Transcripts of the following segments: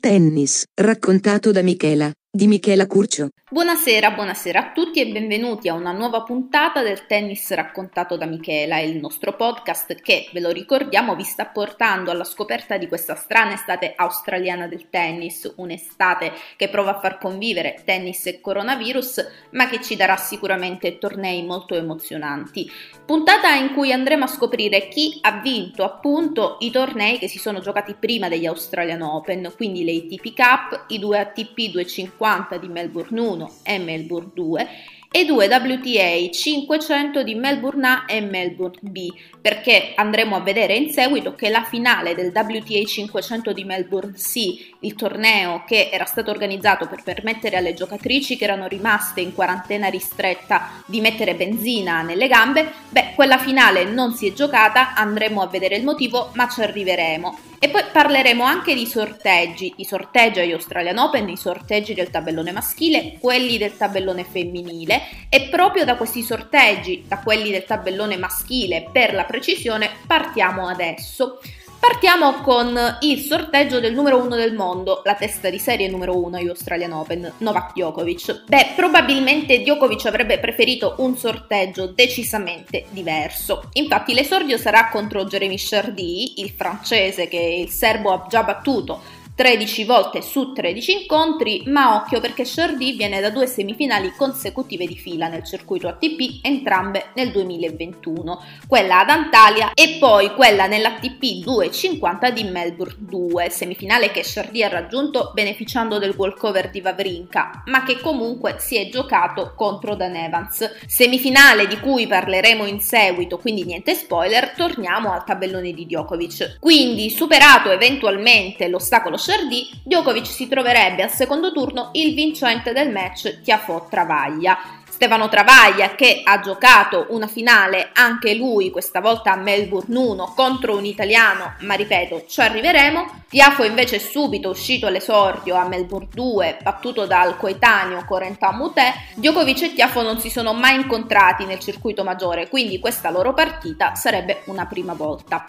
Tennis, raccontato da Michela, di Michela Curcio. Buonasera, buonasera a tutti e benvenuti a una nuova puntata del tennis raccontato da Michela, il nostro podcast che, ve lo ricordiamo, vi sta portando alla scoperta di questa strana estate australiana del tennis, un'estate che prova a far convivere tennis e coronavirus, ma che ci darà sicuramente tornei molto emozionanti. Puntata in cui andremo a scoprire chi ha vinto appunto i tornei che si sono giocati prima degli Australian Open, quindi le ATP Cup, i due ATP 250 di Melbourne 1 1 e Melbourne 2 e due WTA 500 di Melbourne A e Melbourne B, perché andremo a vedere in seguito che la finale del WTA 500 di Melbourne C, il torneo che era stato organizzato per permettere alle giocatrici che erano rimaste in quarantena ristretta di mettere benzina nelle gambe, beh, quella finale non si è giocata, andremo a vedere il motivo, ma ci arriveremo. E poi parleremo anche di sorteggi, i sorteggi agli Australian Open, i sorteggi del tabellone maschile, quelli del tabellone femminile e proprio da questi sorteggi, da quelli del tabellone maschile per la precisione, partiamo adesso. Partiamo con il sorteggio del numero uno del mondo, la testa di serie numero uno agli Australian Open, Novak Djokovic. Beh, probabilmente Djokovic avrebbe preferito un sorteggio decisamente diverso. Infatti l'esordio sarà contro Jeremy Chardy, il francese che il serbo ha già battuto 13 volte su 13 incontri, ma occhio perché Chardy viene da due semifinali consecutive di fila nel circuito ATP, entrambe nel 2021, quella ad Antalya e poi quella nell'ATP 250 di Melbourne 2, semifinale che Chardy ha raggiunto beneficiando del walkover di Vavrinka, ma che comunque si è giocato contro Dan Evans. Semifinale di cui parleremo in seguito, quindi niente spoiler, torniamo al tabellone di Djokovic. Quindi superato eventualmente l'ostacolo Chardì, Djokovic si troverebbe al secondo turno il vincente del match Tiafò Travaglia. Stefano Travaglia che ha giocato una finale anche lui questa volta a Melbourne 1 contro un italiano, ma ripeto, ci arriveremo. Tiafo invece subito uscito all'esordio a Melbourne 2, battuto dal coetaneo Corentin Moutet. Djokovic e Tiafo non si sono mai incontrati nel circuito maggiore, quindi questa loro partita sarebbe una prima volta.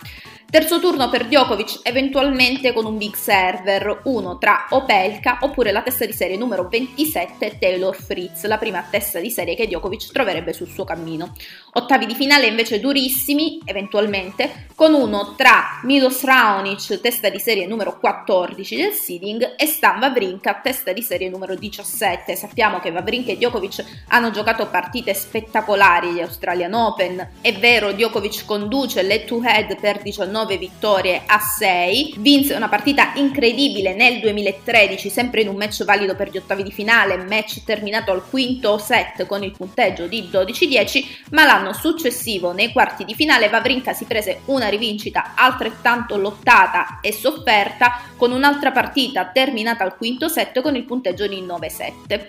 Terzo turno per Djokovic, eventualmente con un big server, uno tra Opelka oppure la testa di serie numero 27 Taylor Fritz, la prima testa di serie serie che Djokovic troverebbe sul suo cammino. Ottavi di finale invece durissimi, eventualmente, con uno tra Milos Raonic, testa di serie numero 14 del seeding, e Stan Wawrinka, testa di serie numero 17. Sappiamo che Wawrinka e Djokovic hanno giocato partite spettacolari agli Australian Open. È vero, Djokovic conduce l'head to head per 19 vittorie a 6, vinse una partita incredibile nel 2013, sempre in un match valido per gli ottavi di finale, match terminato al quinto set con il punteggio di 12-10, ma l'anno successivo, nei quarti di finale, Vavrinka si prese una rivincita altrettanto lottata e sofferta con un'altra partita terminata al quinto set con il punteggio di 9-7.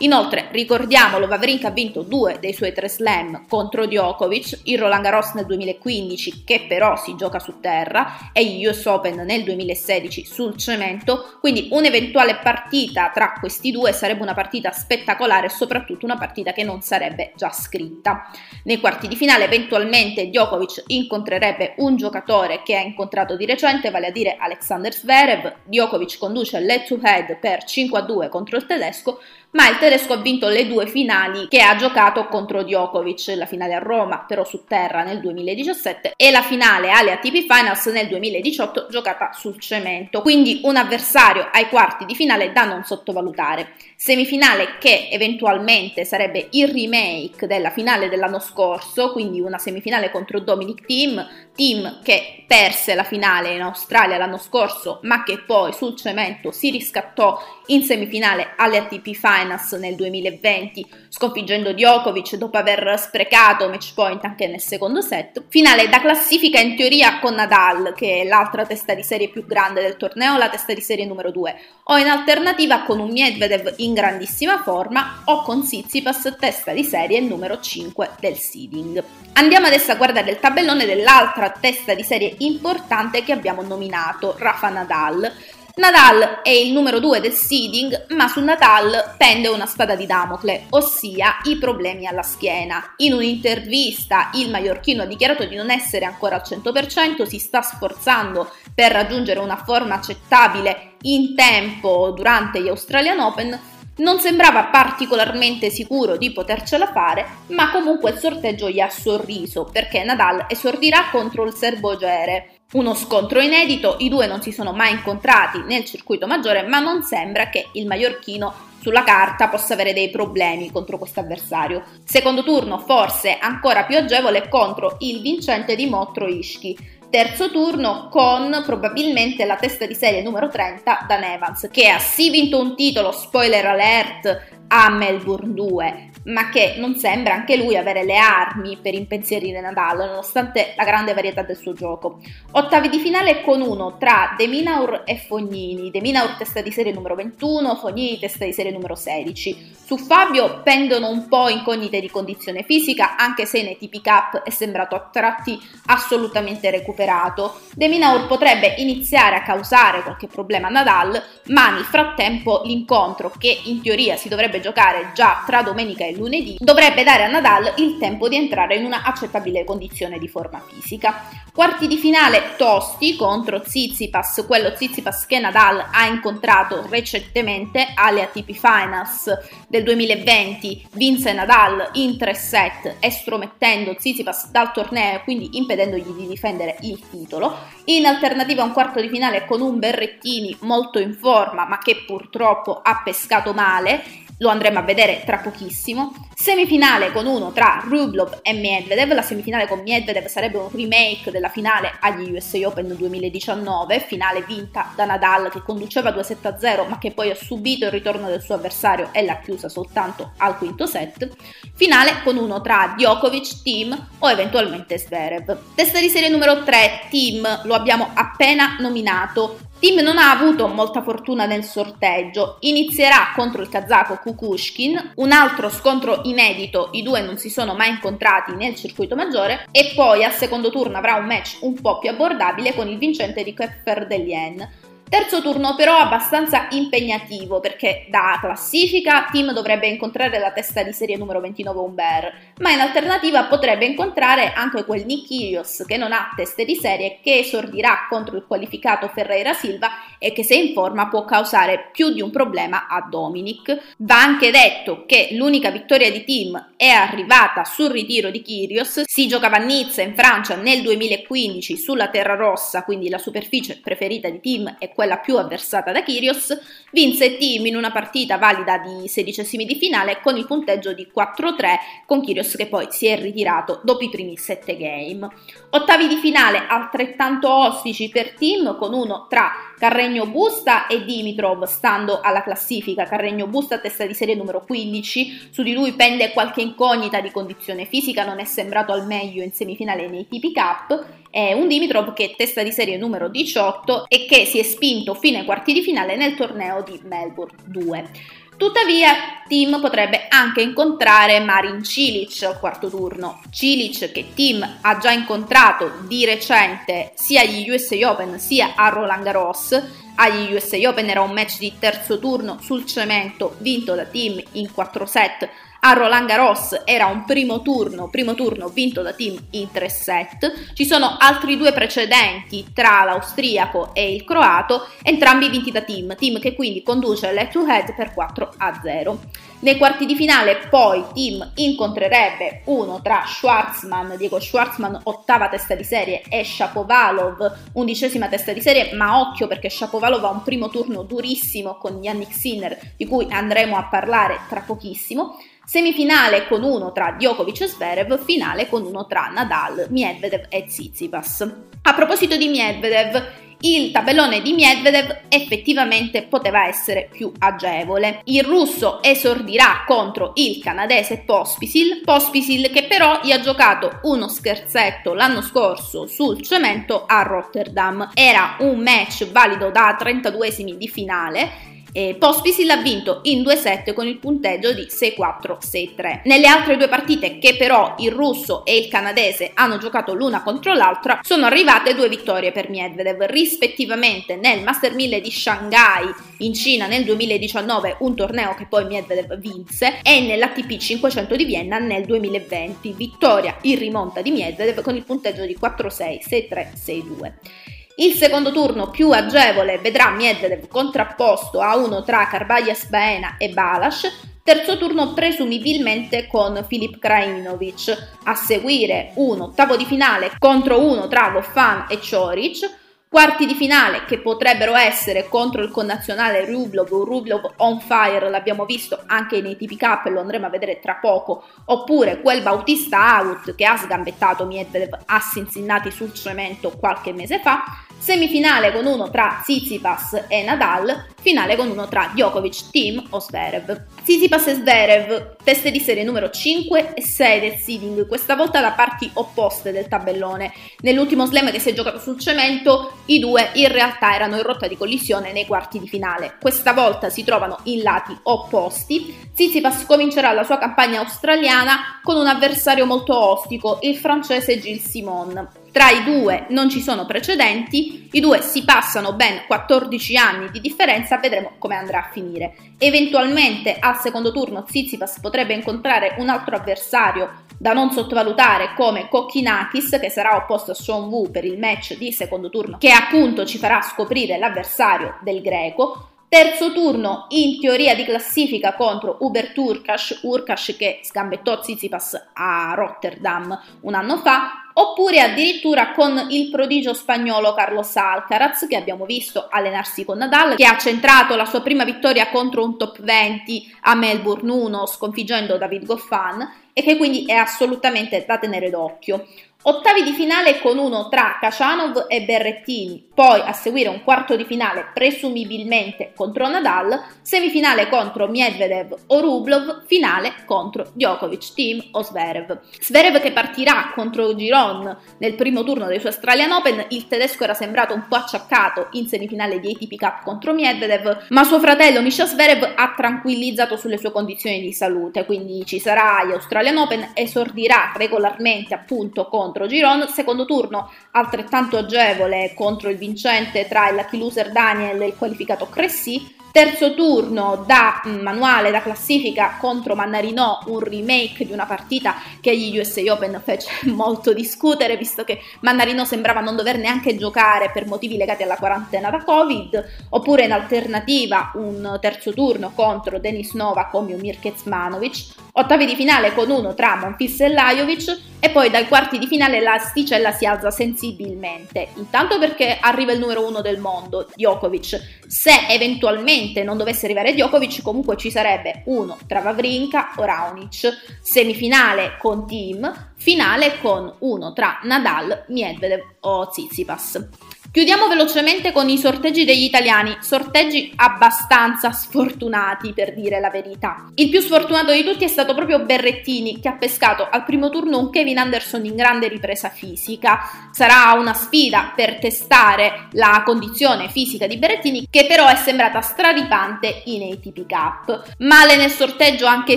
Inoltre, ricordiamolo, Vavrinka ha vinto due dei suoi tre slam contro Djokovic, il Roland Garros nel 2015 che però si gioca su terra e gli US Open nel 2016 sul cemento, quindi un'eventuale partita tra questi due sarebbe una partita spettacolare e soprattutto una partita che non sarebbe già scritta. Nei quarti di finale eventualmente Djokovic incontrerebbe un giocatore che ha incontrato di recente, vale a dire Alexander Zverev, Djokovic conduce l'head to head per 5-2 contro il tedesco, ma il tedesco ha vinto le due finali che ha giocato contro Djokovic, la finale a Roma però su terra nel 2017 e la finale alle ATP Finals nel 2018 giocata sul cemento, quindi un avversario ai quarti di finale da non sottovalutare. Semifinale che eventualmente sarebbe il remake della finale dell'anno scorso, quindi una semifinale contro Dominic Thiem, Thiem che perse la finale in Australia l'anno scorso ma che poi sul cemento si riscattò in semifinale alle ATP Finals nel 2020, sconfiggendo Djokovic dopo aver sprecato match point anche nel secondo set. Finale da classifica in teoria con Nadal, che è l'altra testa di serie più grande del torneo, la testa di serie numero 2, o in alternativa con un Medvedev in grandissima forma o con Tsitsipas testa di serie numero 5 del seeding. Andiamo adesso a guardare il tabellone dell'altra testa di serie importante che abbiamo nominato, Rafa Nadal. Nadal è il numero 2 del seeding, ma su Nadal pende una spada di Damocle, ossia i problemi alla schiena. In un'intervista il maiorchino ha dichiarato di non essere ancora al 100%, si sta sforzando per raggiungere una forma accettabile in tempo durante gli Australian Open, non sembrava particolarmente sicuro di potercela fare, ma comunque il sorteggio gli ha sorriso perché Nadal esordirà contro il serbo Gere. Uno scontro inedito, i due non si sono mai incontrati nel circuito maggiore, ma non sembra che il mallorchino sulla carta possa avere dei problemi contro questo avversario. Secondo turno forse ancora più agevole contro il vincente di Motro Ischki terzo turno con probabilmente la testa di serie numero 30 Dan Evans che ha sì vinto un titolo, spoiler alert, a Melbourne 2 ma che non sembra anche lui avere le armi per impensierire Nadal, nonostante la grande varietà del suo gioco. Ottavi di finale con uno tra De Minaur e Fognini, De Minaur testa di serie numero 21, Fognini testa di serie numero 16. Su Fabio pendono un po' incognite di condizione fisica, anche se nei TP Cup è sembrato a tratti assolutamente recuperato. De Minaur potrebbe iniziare a causare qualche problema a Nadal, ma nel frattempo l'incontro, che in teoria si dovrebbe giocare già tra domenica e lunedì, dovrebbe dare a Nadal il tempo di entrare in una accettabile condizione di forma fisica. Quarti di finale tosti contro Tsitsipas, quello Tsitsipas che Nadal ha incontrato recentemente alle ATP Finals del 2020, vinse Nadal in tre set estromettendo Tsitsipas dal torneo, quindi impedendogli di difendere il titolo. In alternativa un quarto di finale con un Berrettini molto in forma, ma che purtroppo ha pescato male lo andremo a vedere tra pochissimo. Semifinale con uno tra Rublov e Medvedev, la semifinale con Medvedev sarebbe un remake della finale agli USA Open 2019, finale vinta da Nadal che conduceva 2-7-0 ma che poi ha subito il ritorno del suo avversario e l'ha chiusa soltanto al quinto set. Finale con uno tra Djokovic, Team o eventualmente Zverev. Testa di serie numero 3, Team, lo abbiamo appena nominato, Tim non ha avuto molta fortuna nel sorteggio, inizierà contro il kazako Kukushkin, un altro scontro inedito, i due non si sono mai incontrati nel circuito maggiore e poi al secondo turno avrà un match un po' più abbordabile con il vincente di Keffer Delien. Terzo turno però abbastanza impegnativo perché da classifica Tim dovrebbe incontrare la testa di serie numero 29 Umber, ma in alternativa potrebbe incontrare anche quel Nick Kyrgios che non ha teste di serie che esordirà contro il qualificato Ferreira Silva e che se in forma può causare più di un problema a Dominic. Va anche detto che l'unica vittoria di Tim è arrivata sul ritiro di Kyrgios, si giocava a Nizza in Francia nel 2015 sulla terra rossa, quindi la superficie preferita di Tim è quella più avversata da Kyrgios, vinse Team in una partita valida di sedicesimi di finale con il punteggio di 4-3 con Kyrgios che poi si è ritirato dopo i primi sette game. Ottavi di finale altrettanto ostici per Team con uno tra Carregno Busta e Dimitrov stando alla classifica. Carregno Busta testa di serie numero 15, su di lui pende qualche incognita di condizione fisica, non è sembrato al meglio in semifinale nei tipi Cup. È un Dimitrov che è testa di serie numero 18 e che si è spinto fino ai quarti di finale nel torneo di Melbourne 2. Tuttavia, Tim potrebbe anche incontrare Marin Cilic al quarto turno. Cilic che Tim ha già incontrato di recente sia agli USA Open sia a Roland Garros. Agli USA Open era un match di terzo turno sul cemento vinto da Tim in 4 set a Roland Garros era un primo turno, primo turno vinto da team in 3 set. Ci sono altri due precedenti tra l'austriaco e il croato, entrambi vinti da team, team che quindi conduce l'head to head per 4 a 0. Nei quarti di finale poi team incontrerebbe uno tra Schwarzman, Diego Schwarzman ottava testa di serie e Shapovalov undicesima testa di serie, ma occhio perché Shapovalov ha un primo turno durissimo con Yannick Sinner di cui andremo a parlare tra pochissimo. Semifinale con uno tra Djokovic e Zverev, finale con uno tra Nadal, Medvedev e Tsitsipas. A proposito di Medvedev, il tabellone di Medvedev effettivamente poteva essere più agevole. Il russo esordirà contro il canadese Pospisil, Pospisil che però gli ha giocato uno scherzetto l'anno scorso sul cemento a Rotterdam. Era un match valido da 32esimi di finale eh, Pospisil ha vinto in 2-7 con il punteggio di 6-4-6-3. Nelle altre due partite che però il russo e il canadese hanno giocato l'una contro l'altra sono arrivate due vittorie per Medvedev rispettivamente nel Master 1000 di Shanghai in Cina nel 2019 un torneo che poi Medvedev vinse e nell'ATP 500 di Vienna nel 2020 vittoria in rimonta di Medvedev con il punteggio di 4-6 6-3 6-2. Il secondo turno più agevole vedrà Medvedev contrapposto a uno tra Carvalhas Baena e Balas, terzo turno presumibilmente con Filip Krajinovic, a seguire un ottavo di finale contro uno tra Goffan e Choric, Quarti di finale che potrebbero essere contro il connazionale Rublov, Rublov on fire, l'abbiamo visto anche nei ATP Cup lo andremo a vedere tra poco, oppure quel Bautista out che ha sgambettato Medvedev a Cincinnati sul cemento qualche mese fa, Semifinale con uno tra Tsitsipas e Nadal, finale con uno tra Djokovic, Team o Zverev. Tsitsipas e Zverev, teste di serie numero 5 e 6 del seeding, questa volta da parti opposte del tabellone. Nell'ultimo slam che si è giocato sul cemento, i due in realtà erano in rotta di collisione nei quarti di finale. Questa volta si trovano in lati opposti. Tsitsipas comincerà la sua campagna australiana con un avversario molto ostico, il francese Gilles Simon. Tra i due non ci sono precedenti, i due si passano ben 14 anni di differenza, vedremo come andrà a finire. Eventualmente al secondo turno Tsitsipas potrebbe incontrare un altro avversario da non sottovalutare come Kokkinakis che sarà opposto a Sean Wu per il match di secondo turno che appunto ci farà scoprire l'avversario del greco. Terzo turno in teoria di classifica contro Uber Turkash, Urkash che sgambettò Tsitsipas a Rotterdam un anno fa, oppure addirittura con il prodigio spagnolo Carlos Alcaraz che abbiamo visto allenarsi con Nadal, che ha centrato la sua prima vittoria contro un top 20 a Melbourne 1 sconfiggendo David Goffin e che quindi è assolutamente da tenere d'occhio. Ottavi di finale con uno tra Kachanov e Berrettini, poi a seguire un quarto di finale presumibilmente contro Nadal, semifinale contro Medvedev o Rublov, finale contro Djokovic, Team o Zverev. Zverev che partirà contro Giron nel primo turno dei suoi Australian Open, il tedesco era sembrato un po' acciaccato in semifinale di ATP Cup contro Medvedev, ma suo fratello Misha Zverev ha tranquillizzato sulle sue condizioni di salute, quindi ci sarà agli Australian Open, esordirà regolarmente appunto contro contro Giron, secondo turno altrettanto agevole contro il vincente tra il lucky loser Daniel e il qualificato Cressy, Terzo turno da mm, manuale da classifica contro Mannarino, un remake di una partita che gli USA Open fece molto discutere, visto che Mannarino sembrava non dover neanche giocare per motivi legati alla quarantena da Covid, oppure in alternativa un terzo turno contro Denis Novak o Miomir Kecmanovic, ottavi di finale con uno tra Monfils e Lajovic e poi dai quarti di finale l'asticella si alza sensibilmente, intanto perché arriva il numero uno del mondo, Djokovic, se eventualmente non dovesse arrivare Djokovic, comunque ci sarebbe uno tra Vavrinka o Raonic, semifinale con Team, finale con uno tra Nadal, Medvedev o Tsitsipas. Chiudiamo velocemente con i sorteggi degli italiani, sorteggi abbastanza sfortunati per dire la verità. Il più sfortunato di tutti è stato proprio Berrettini che ha pescato al primo turno un Kevin Anderson in grande ripresa fisica. Sarà una sfida per testare la condizione fisica di Berrettini che però è sembrata straripante in ATP Cup. Male nel sorteggio anche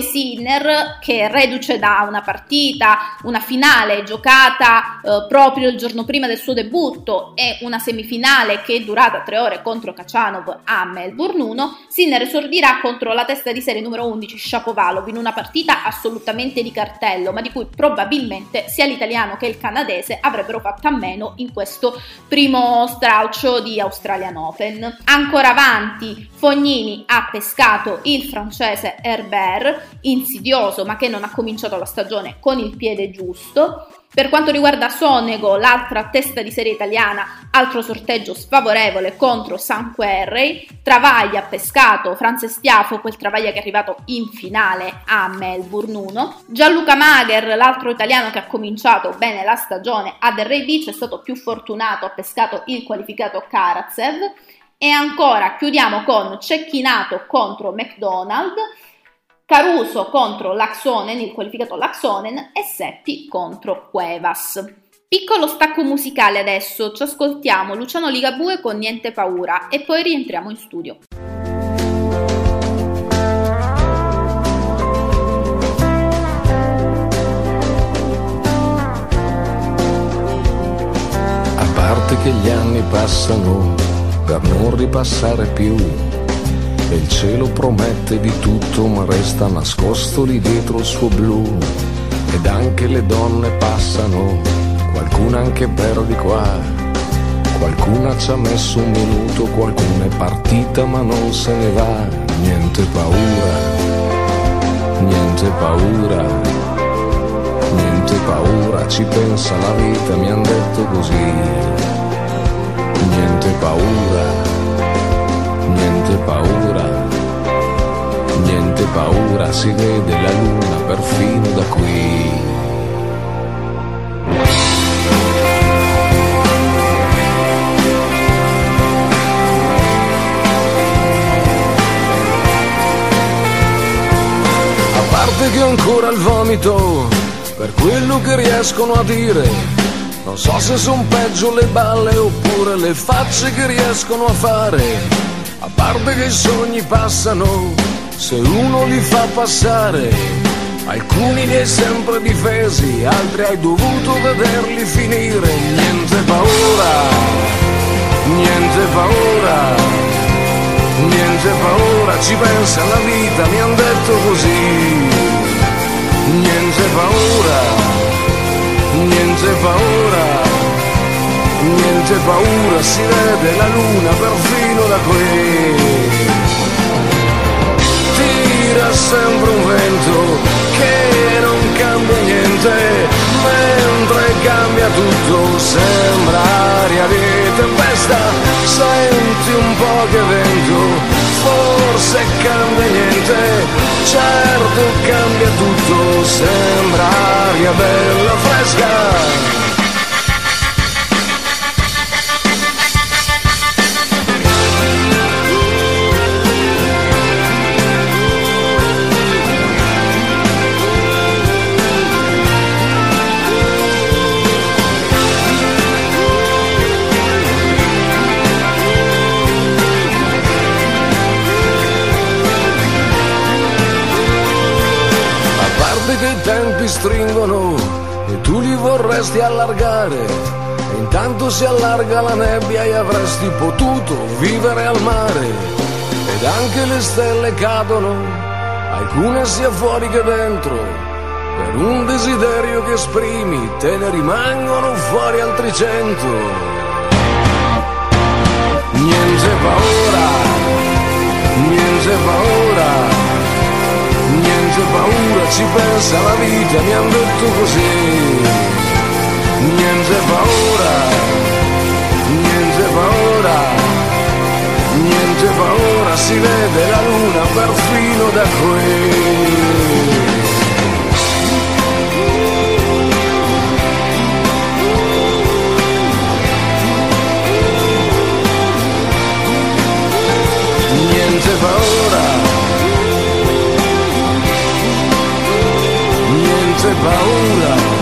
Sinner che reduce da una partita, una finale giocata eh, proprio il giorno prima del suo debutto e una semifinale che è durata tre ore contro Kachanov a Melbourne 1, Sinner esordirà contro la testa di serie numero 11 Shapovalov in una partita assolutamente di cartello, ma di cui probabilmente sia l'italiano che il canadese avrebbero fatto a meno in questo primo stralcio di Australian Open. Ancora avanti, Fognini ha pescato il francese Herbert, insidioso ma che non ha cominciato la stagione con il piede giusto. Per quanto riguarda Sonego, l'altra testa di serie italiana, altro sorteggio sfavorevole contro San Querrey, Travaglia pescato, Franz Stiafo, quel Travaglia che è arrivato in finale a Melbourne 1, Gianluca Mager, l'altro italiano che ha cominciato bene la stagione a Delray Beach, è stato più fortunato, ha pescato il qualificato Karatsev, e ancora chiudiamo con Cecchinato contro McDonald, Caruso contro Laxonen, il qualificato Laxonen, e Seppi contro Cuevas. Piccolo stacco musicale adesso, ci ascoltiamo Luciano Ligabue con Niente Paura e poi rientriamo in studio. A parte che gli anni passano per non ripassare più e il cielo promette di tutto ma resta nascosto lì dietro il suo blu ed anche le donne passano, qualcuna anche per di qua, Qualcuna ci ha messo un minuto, qualcuna è partita ma non se ne va. Niente paura, niente paura, niente paura, ci pensa la vita, mi han detto così. Niente paura, niente paura, niente paura, si vede la luna perfino da qui. parte che ho ancora il vomito per quello che riescono a dire. Non so se son peggio le balle oppure le facce che riescono a fare. A parte che i sogni passano se uno li fa passare. Alcuni li hai sempre difesi, altri hai dovuto vederli finire. Niente paura, niente paura niente paura, ci pensa la vita, mi han detto così. Niente paura, niente paura, niente paura, si vede la luna perfino da qui. Tira sempre un vento che non cambia niente, mentre cambia tutto, sembra aria di tempesta, senti un po' che vento, forse cambia niente, certo cambia tutto, sembra aria bella fresca. Stringono e tu li vorresti allargare. E intanto si allarga la nebbia e avresti potuto vivere al mare. Ed anche le stelle cadono, alcune sia fuori che dentro. Per un desiderio che esprimi, te ne rimangono fuori altri cento. Niente paura niente paura, ci pensa la vita, mi han detto così. Niente paura, niente paura, niente paura, si vede la luna perfino da qui. Paura.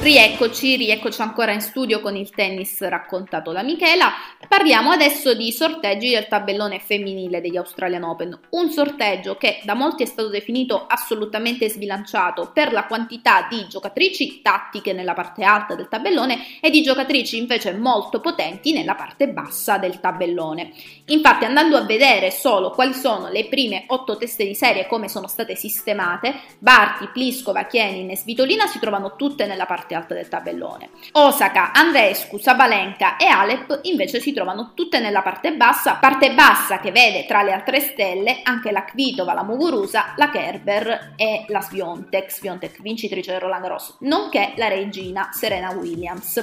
Rieccoci, rieccoci ancora in studio con il tennis raccontato da Michela. Parliamo adesso di sorteggi del tabellone femminile degli Australian Open, un sorteggio che da molti è stato definito assolutamente sbilanciato per la quantità di giocatrici tattiche nella parte alta del tabellone e di giocatrici invece molto potenti nella parte bassa del tabellone. Infatti andando a vedere solo quali sono le prime otto teste di serie e come sono state sistemate, Barty, Pliskova, Kienin e Svitolina si trovano tutte nella parte alta del tabellone. Osaka, Andrescu, Sabalenka e Alep invece si trovano tutte nella parte bassa, parte bassa che vede tra le altre stelle anche la Kvitova, la Muguruza, la Kerber e la Sviontek, Sviontek vincitrice del Roland Garros, nonché la regina Serena Williams.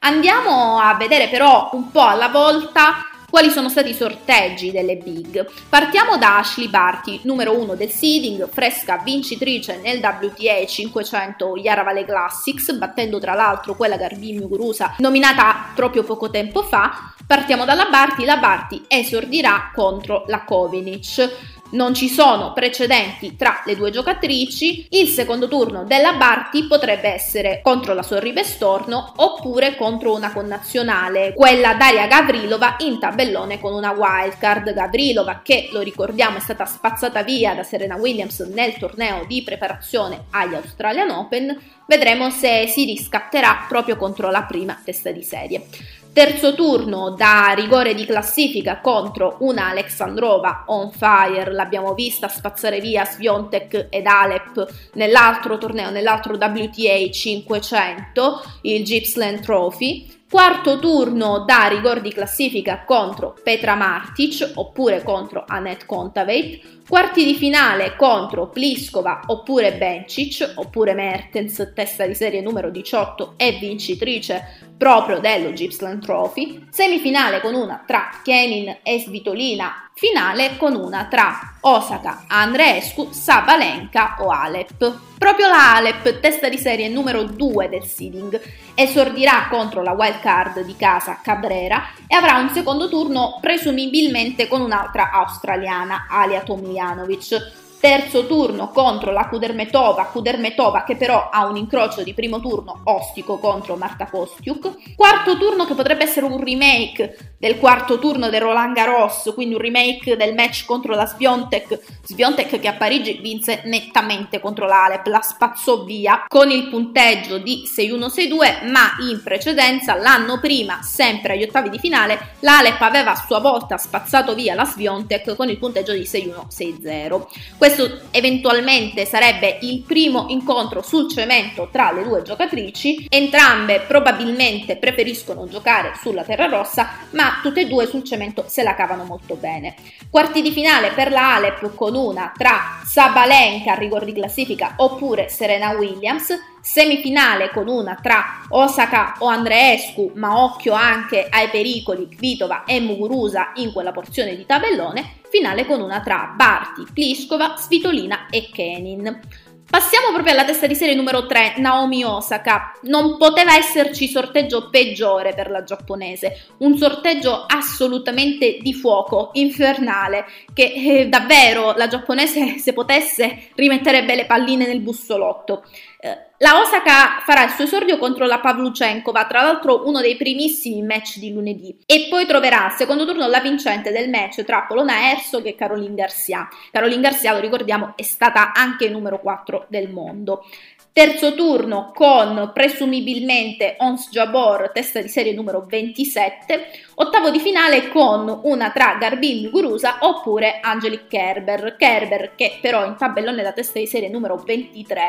Andiamo a vedere però un po' alla volta quali sono stati i sorteggi delle big. Partiamo da Ashley Barty, numero 1 del seeding, fresca vincitrice nel WTA 500 Yaravale Classics, battendo tra l'altro quella Garbin Muguruza nominata proprio poco tempo fa. Partiamo dalla Barty, la Barty esordirà contro la Kovinic non ci sono precedenti tra le due giocatrici, il secondo turno della Barty potrebbe essere contro la Sorribe Storno oppure contro una connazionale, quella Daria Gavrilova in tabellone con una wildcard. Gavrilova che, lo ricordiamo, è stata spazzata via da Serena Williams nel torneo di preparazione agli Australian Open, vedremo se si riscatterà proprio contro la prima testa di serie. Terzo turno da rigore di classifica contro una Alexandrova on fire, l'abbiamo vista spazzare via Sviontek ed Alep nell'altro torneo, nell'altro WTA 500, il Gippsland Trophy. Quarto turno da rigore di classifica contro Petra Martic oppure contro Annette Kontaveit. Quarti di finale contro Pliskova oppure Bencic oppure Mertens, testa di serie numero 18 e vincitrice proprio dello Gippsland Trophy, semifinale con una tra Kenin e Svitolina, finale con una tra Osaka, Andreescu, Sabalenka o Alep. Proprio la Alep, testa di serie numero 2 del seeding, esordirà contro la wild card di casa Cabrera e avrà un secondo turno presumibilmente con un'altra australiana, Alia Tomljanovic terzo turno contro la Kudermetova, Kudermetova che però ha un incrocio di primo turno ostico contro Marta Kostiuk, quarto turno che potrebbe essere un remake del quarto turno del Roland Garros, quindi un remake del match contro la Sviontek, Sviontek che a Parigi vinse nettamente contro l'Alep, la spazzò via con il punteggio di 6-1-6-2, ma in precedenza l'anno prima, sempre agli ottavi di finale, l'Alep aveva a sua volta spazzato via la Sviontek con il punteggio di 6-1-6-0. Questo eventualmente sarebbe il primo incontro sul cemento tra le due giocatrici. Entrambe probabilmente preferiscono giocare sulla terra rossa, ma tutte e due sul cemento se la cavano molto bene. Quarti di finale per la Alep con una tra Sabalenka a rigor di classifica oppure Serena Williams semifinale con una tra Osaka o Andreescu, ma occhio anche ai pericoli Kvitova e Muguruza in quella porzione di tabellone, finale con una tra Barti, Pliskova, Svitolina e Kenin. Passiamo proprio alla testa di serie numero 3, Naomi Osaka. Non poteva esserci sorteggio peggiore per la giapponese, un sorteggio assolutamente di fuoco, infernale, che eh, davvero la giapponese se potesse rimetterebbe le palline nel bussolotto. Eh, la Osaka farà il suo esordio contro la Pavluchenkova, tra l'altro uno dei primissimi match di lunedì, e poi troverà al secondo turno la vincente del match tra Polona Herzog e Caroline Garcia. Caroline Garcia, lo ricordiamo, è stata anche numero 4 del mondo. Terzo turno con presumibilmente Ons Jabor, testa di serie numero 27. Ottavo di finale con una tra Garbin Muguruza oppure Angelique Kerber. Kerber, che però in tabellone da testa di serie numero 23,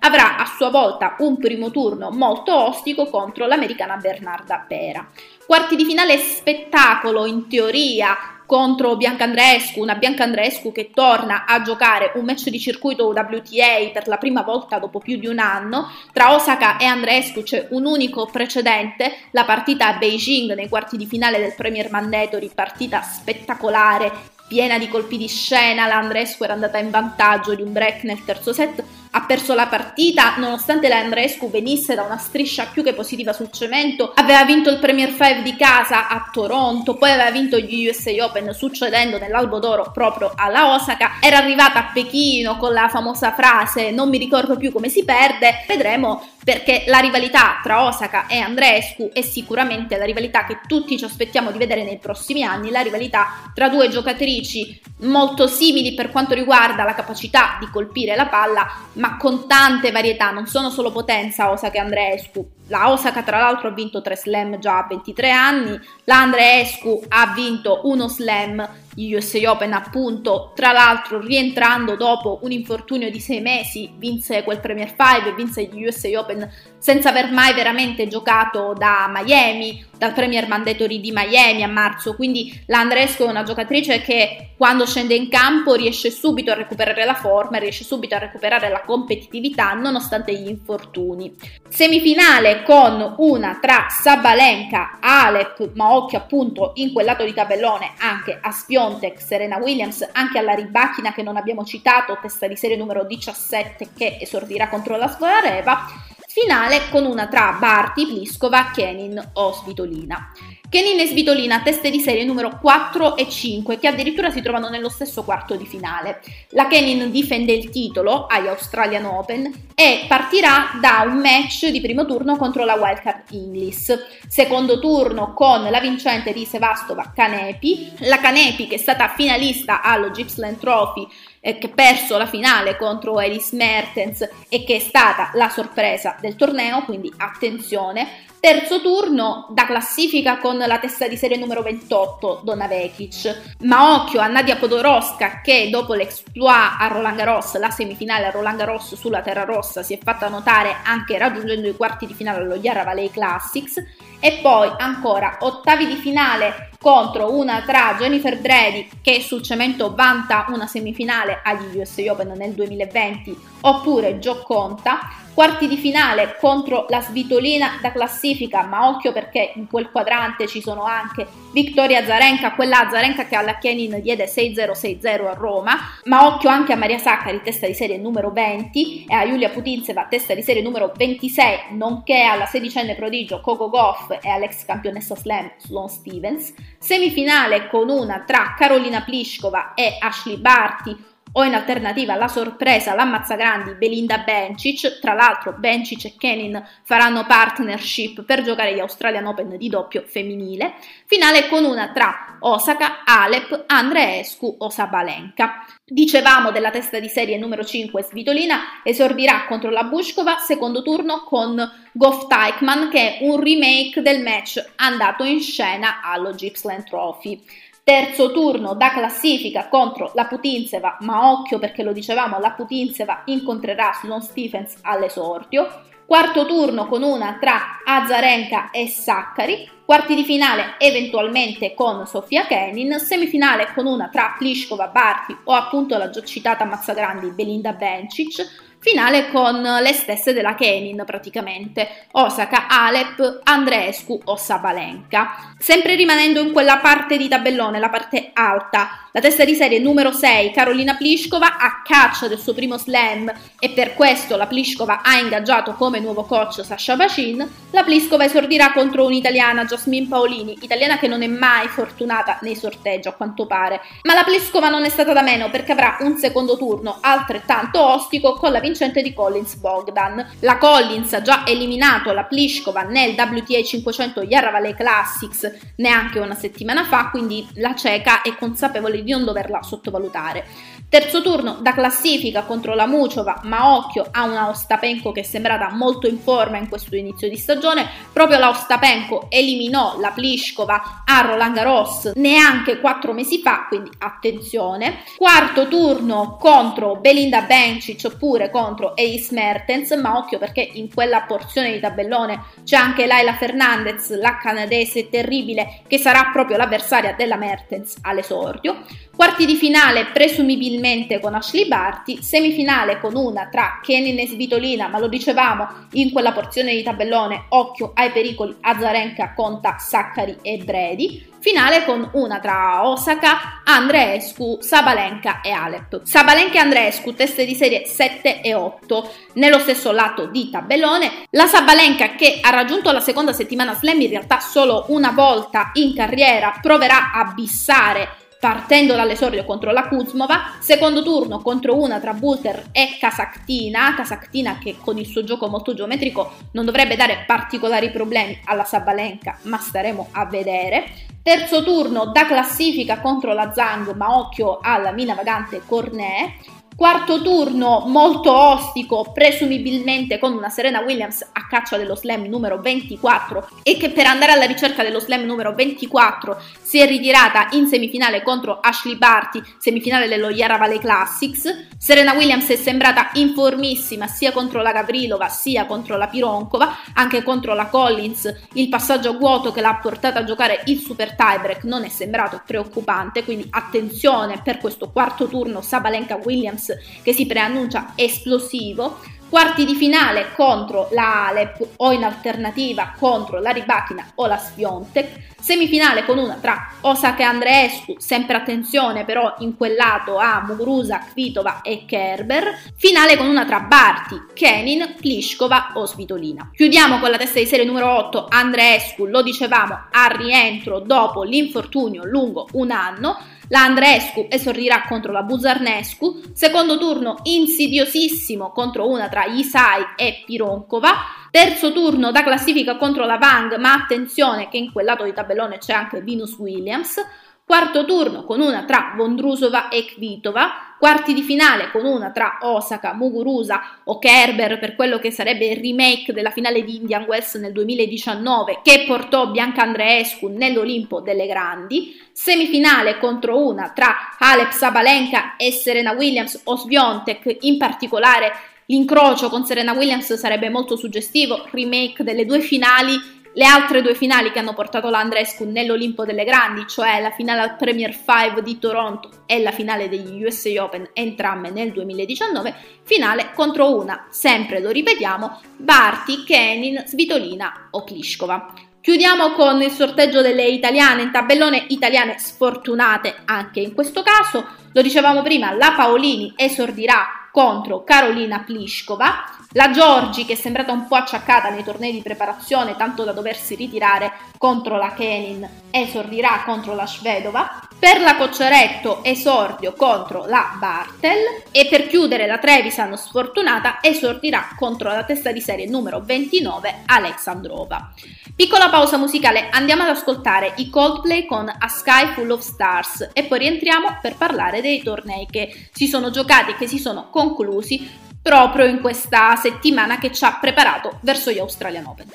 avrà a sua volta un primo turno molto ostico contro l'americana Bernarda Pera. Quarti di finale spettacolo in teoria contro Bianca Andreescu, una Bianca Andreescu che torna a giocare un match di circuito WTA per la prima volta dopo più di un anno. Tra Osaka e Andreescu c'è un unico precedente, la partita a Beijing nei quarti di finale del Premier Mandatory, partita spettacolare, piena di colpi di scena, la Andreescu era andata in vantaggio di un break nel terzo set ha perso la partita nonostante la Andrescu venisse da una striscia più che positiva sul cemento, aveva vinto il Premier 5 di casa a Toronto, poi aveva vinto gli USA Open succedendo nell'albo d'oro proprio alla Osaka, era arrivata a Pechino con la famosa frase non mi ricordo più come si perde, vedremo perché la rivalità tra Osaka e Andreescu è sicuramente la rivalità che tutti ci aspettiamo di vedere nei prossimi anni, la rivalità tra due giocatrici molto simili per quanto riguarda la capacità di colpire la palla, ma con tante varietà, non sono solo potenza Osaka e Andreescu. La Osaka tra l'altro ha vinto tre slam già a 23 anni, la Andreescu ha vinto uno slam USA Open appunto, tra l'altro rientrando dopo un infortunio di sei mesi, vinse quel Premier 5 vinse gli USA Open senza aver mai veramente giocato da Miami, dal Premier Mandatory di Miami a marzo, quindi l'Andresco è una giocatrice che quando scende in campo riesce subito a recuperare la forma, riesce subito a recuperare la competitività nonostante gli infortuni. Semifinale con una tra Sabalenka, Alep, ma occhio appunto in quel lato di tabellone anche a Spiontek, Serena Williams, anche alla Ribachina che non abbiamo citato, testa di serie numero 17 che esordirà contro la Svolareva finale con una tra Barti, Pliskova, Kenin o Svitolina. Kenin e Svitolina, teste di serie numero 4 e 5, che addirittura si trovano nello stesso quarto di finale. La Kenin difende il titolo agli Australian Open e partirà da un match di primo turno contro la Wildcard Inglis. Secondo turno con la vincente di Sevastova Canepi, la Canepi che è stata finalista allo Gippsland Trophy eh, che ha perso la finale contro Elis Mertens e che è stata la sorpresa del torneo, quindi attenzione. Terzo turno da classifica con la testa di serie numero 28, Donna Vekic. Ma occhio a Nadia Podoroska che dopo l'exploit a Roland Garros, la semifinale a Roland Garros sulla terra rossa, si è fatta notare anche raggiungendo i quarti di finale allo Yara Valley Classics. E poi ancora ottavi di finale contro una tra Jennifer Brady che sul cemento vanta una semifinale agli US Open nel 2020 oppure Gio Conta quarti di finale contro la Svitolina da classifica, ma occhio perché in quel quadrante ci sono anche Vittoria Zarenka, quella Zarenka che alla Kenin diede 6-0-6-0 a Roma, ma occhio anche a Maria Saccari, testa di serie numero 20, e a Giulia Putinzeva, testa di serie numero 26, nonché alla sedicenne prodigio Coco Goff e all'ex campionessa slam Sloan Stevens, semifinale con una tra Carolina Pliskova e Ashley Barty, o in alternativa la sorpresa, l'ammazzagrandi Belinda Bencic, tra l'altro Bencic e Kenin faranno partnership per giocare gli Australian Open di doppio femminile, finale con una tra Osaka, Alep, Andreescu o Sabalenka. Dicevamo della testa di serie numero 5 Svitolina esordirà contro la Bushkova secondo turno con Goff Teichmann che è un remake del match andato in scena allo Gippsland Trophy. Terzo turno da classifica contro la Putinzeva, ma occhio perché lo dicevamo, la Putinzeva incontrerà Sloan Stephens all'esordio. Quarto turno con una tra Azarenka e Saccari. Quarti di finale eventualmente con Sofia Kenin. Semifinale con una tra Pliskova, Barty o appunto la già citata Mazzagrandi Belinda Bencic finale con le stesse della Kenin praticamente, Osaka, Alep, Andreescu o Sabalenka. Sempre rimanendo in quella parte di tabellone, la parte alta, la testa di serie numero 6, Carolina Pliskova, a caccia del suo primo slam. E per questo la Pliskova ha ingaggiato come nuovo coach Sasha Bacin, la Pliskova esordirà contro un'italiana, Jasmine Paolini, italiana che non è mai fortunata nei sorteggi a quanto pare, ma la Pliskova non è stata da meno perché avrà un secondo turno altrettanto ostico con la vincente di Collins Bogdan. La Collins ha già eliminato la Pliskova nel WTA 500 Yarra Valley Classics neanche una settimana fa, quindi la ceca è consapevole di non doverla sottovalutare. Terzo turno da classifica contro la Muciova, ma occhio a una Ostapenko che è sembrata molto in forma in questo inizio di stagione. Proprio la Ostapenko eliminò la Pliskova a Roland Garros neanche quattro mesi fa, quindi attenzione. Quarto turno contro Belinda Bencic oppure contro Ace Mertens, ma occhio perché in quella porzione di tabellone c'è anche Laila Fernandez, la canadese terribile, che sarà proprio l'avversaria della Mertens all'esordio. Quarti di finale presumibilmente con Ashley Barty, semifinale con una tra Kenin e Svitolina, ma lo dicevamo in quella porzione di tabellone, occhio ai pericoli Azarenka, Conta, Saccari e Bredi, finale con una tra Osaka, Andreescu, Sabalenka e Alep. Sabalenka e Andreescu, teste di serie 7 e 8, nello stesso lato di tabellone. La Sabalenka che ha raggiunto la seconda settimana slam in realtà solo una volta in carriera proverà a bissare partendo dall'esordio contro la Kuzmova, secondo turno contro una tra Bulter e Kasaktina, Kasaktina che con il suo gioco molto geometrico non dovrebbe dare particolari problemi alla Sabalenka, ma staremo a vedere. Terzo turno da classifica contro la Zhang, ma occhio alla mina vagante Cornet. Quarto turno molto ostico, presumibilmente con una Serena Williams a caccia dello slam numero 24 e che per andare alla ricerca dello slam numero 24 si è ritirata in semifinale contro Ashley Barty, semifinale dello Yara Valley Classics. Serena Williams è sembrata informissima sia contro la Gavrilova sia contro la Pironkova, anche contro la Collins. Il passaggio vuoto che l'ha portata a giocare il super tiebreak non è sembrato preoccupante, quindi attenzione per questo quarto turno Sabalenka Williams che si preannuncia esplosivo, quarti di finale contro la Alep o in alternativa contro la Ribachina o la Sviontek, semifinale con una tra Osaka e Andreescu, sempre attenzione però in quel lato a Muguruza, Kvitova e Kerber, finale con una tra Barti, Kenin, Pliskova o Svitolina. Chiudiamo con la testa di serie numero 8, Andreescu, lo dicevamo, a rientro dopo l'infortunio lungo un anno, la Andrescu esordirà contro la Buzarnescu, secondo turno insidiosissimo contro una tra Isai e Pironkova, terzo turno da classifica contro la Vang, ma attenzione che in quel lato di tabellone c'è anche Venus Williams, quarto turno con una tra Vondrusova e Kvitova, quarti di finale con una tra Osaka, Muguruza o Kerber per quello che sarebbe il remake della finale di Indian Wells nel 2019 che portò Bianca Andreescu nell'Olimpo delle Grandi, semifinale contro una tra Alep Sabalenka e Serena Williams o Sviontek, in particolare l'incrocio con Serena Williams sarebbe molto suggestivo, remake delle due finali le altre due finali che hanno portato l'Andrescu nell'Olimpo delle Grandi, cioè la finale al Premier 5 di Toronto e la finale degli USA Open, entrambe nel 2019, finale contro una, sempre lo ripetiamo, Barty, Kenin, Svitolina o Kliskova. Chiudiamo con il sorteggio delle italiane, in tabellone italiane sfortunate anche in questo caso. Lo dicevamo prima, la Paolini esordirà contro Carolina Pliskova, la Giorgi che è sembrata un po' acciaccata nei tornei di preparazione tanto da doversi ritirare contro la Kenin esordirà contro la Svedova, per la Cocciaretto esordio contro la Bartel. E per chiudere la Trevisan sfortunata esordirà contro la testa di serie numero 29 Alexandrova. Piccola pausa musicale, andiamo ad ascoltare i Coldplay con A Sky Full of Stars. E poi rientriamo per parlare dei tornei che si sono giocati e che si sono conclusi proprio in questa settimana che ci ha preparato verso gli Australian Open.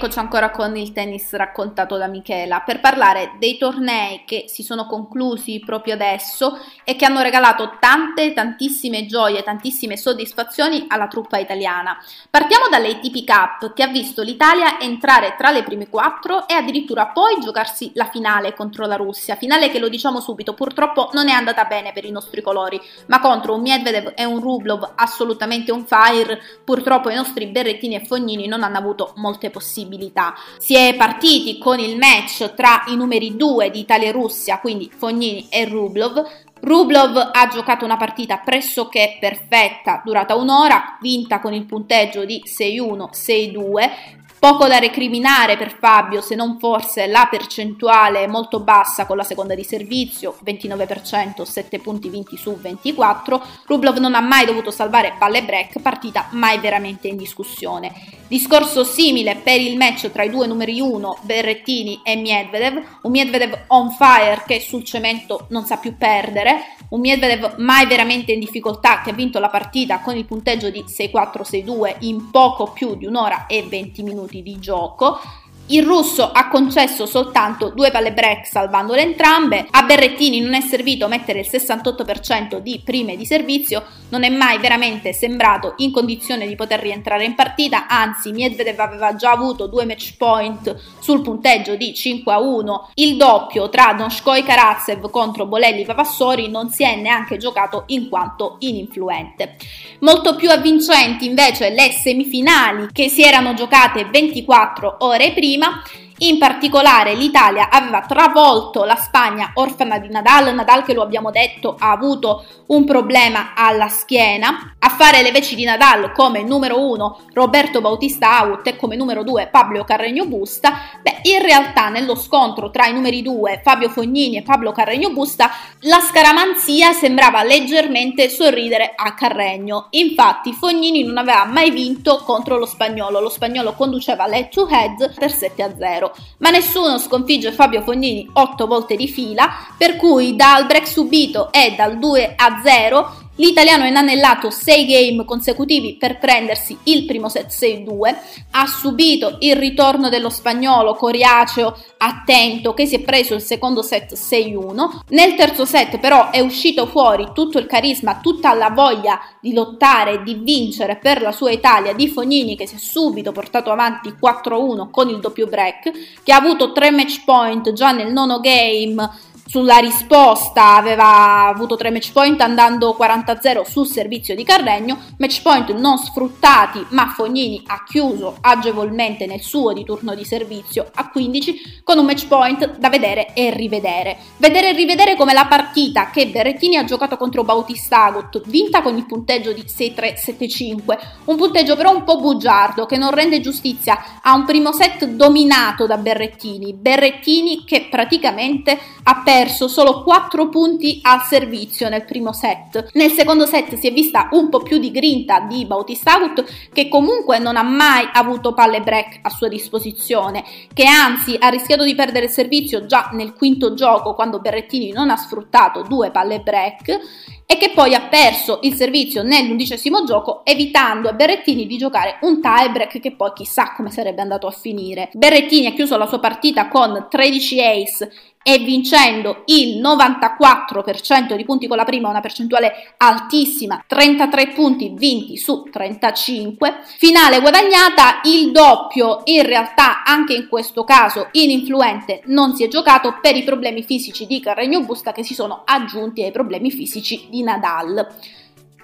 Rieccoci, ancora con il tennis raccontato da Michela per parlare dei tornei che si sono conclusi proprio adesso e che hanno regalato tante, tantissime gioie, tantissime soddisfazioni alla truppa italiana. Partiamo dall'ATP Cup che ha visto l'Italia entrare tra le prime quattro e addirittura poi giocarsi la finale contro la Russia, finale che lo diciamo subito purtroppo non è andata bene per i nostri colori, ma contro un Medvedev e un Rublov assolutamente on fire, purtroppo i nostri berrettini e fognini non hanno avuto molte possibilità. Si è partiti con il match tra i numeri 2 di Italia e Russia, quindi Fognini e Rublov, Rublov ha giocato una partita pressoché perfetta, durata un'ora, vinta con il punteggio di 6-1-6-2, Poco da recriminare per Fabio, se non forse la percentuale molto bassa con la seconda di servizio, 29%, 7 punti vinti su 24. Rublov non ha mai dovuto salvare palle break, partita mai veramente in discussione. Discorso simile per il match tra i due numeri 1, Berrettini e Medvedev, un Medvedev on fire che sul cemento non sa più perdere, un Medvedev mai veramente in difficoltà che ha vinto la partita con il punteggio di 6-4-6-2 in poco più di un'ora e 20 minuti di gioco il russo ha concesso soltanto due palle break salvandole entrambe, a Berrettini non è servito mettere il 68% di prime di servizio, non è mai veramente sembrato in condizione di poter rientrare in partita, anzi Medvedev aveva già avuto due match point sul punteggio di 5 a 1, il doppio tra Donskoy e Karatsev contro Bolelli Vavassori non si è neanche giocato in quanto ininfluente. Molto più avvincenti invece le semifinali che si erano giocate 24 ore prima prima in particolare l'Italia aveva travolto la Spagna orfana di Nadal, Nadal che lo abbiamo detto ha avuto un problema alla schiena, a fare le veci di Nadal come numero uno Roberto Bautista Aut e come numero due Pablo Carregno Busta, beh in realtà nello scontro tra i numeri due Fabio Fognini e Pablo Carregno Busta la scaramanzia sembrava leggermente sorridere a Carregno, infatti Fognini non aveva mai vinto contro lo spagnolo, lo spagnolo conduceva l'head to head per 7 a 0 ma nessuno sconfigge Fabio Fognini otto volte di fila, per cui dal break subito e dal 2 a 0 L'italiano è inanellato 6 game consecutivi per prendersi il primo set 6-2, ha subito il ritorno dello spagnolo coriaceo attento che si è preso il secondo set 6-1. Nel terzo set però è uscito fuori tutto il carisma, tutta la voglia di lottare, di vincere per la sua Italia di Fognini che si è subito portato avanti 4-1 con il doppio break, che ha avuto 3 match point già nel nono game sulla risposta aveva avuto tre match point andando 40-0 sul servizio di Carregno, match point non sfruttati ma Fognini ha chiuso agevolmente nel suo di turno di servizio a 15 con un match point da vedere e rivedere. Vedere e rivedere come la partita che Berrettini ha giocato contro Bautistagot, vinta con il punteggio di 6-3-7-5, un punteggio però un po' bugiardo che non rende giustizia a un primo set dominato da Berrettini, Berrettini che praticamente ha perso perso solo 4 punti al servizio nel primo set. Nel secondo set si è vista un po' più di grinta di Bautista Agut che comunque non ha mai avuto palle break a sua disposizione, che anzi ha rischiato di perdere il servizio già nel quinto gioco quando Berrettini non ha sfruttato due palle break e che poi ha perso il servizio nell'undicesimo gioco evitando a Berrettini di giocare un tiebreak che poi chissà come sarebbe andato a finire. Berrettini ha chiuso la sua partita con 13 ace e vincendo il 94% di punti con la prima, una percentuale altissima, 33 punti vinti su 35. Finale guadagnata, il doppio in realtà anche in questo caso ininfluente non si è giocato per i problemi fisici di Carregno Busta che si sono aggiunti ai problemi fisici di Nadal.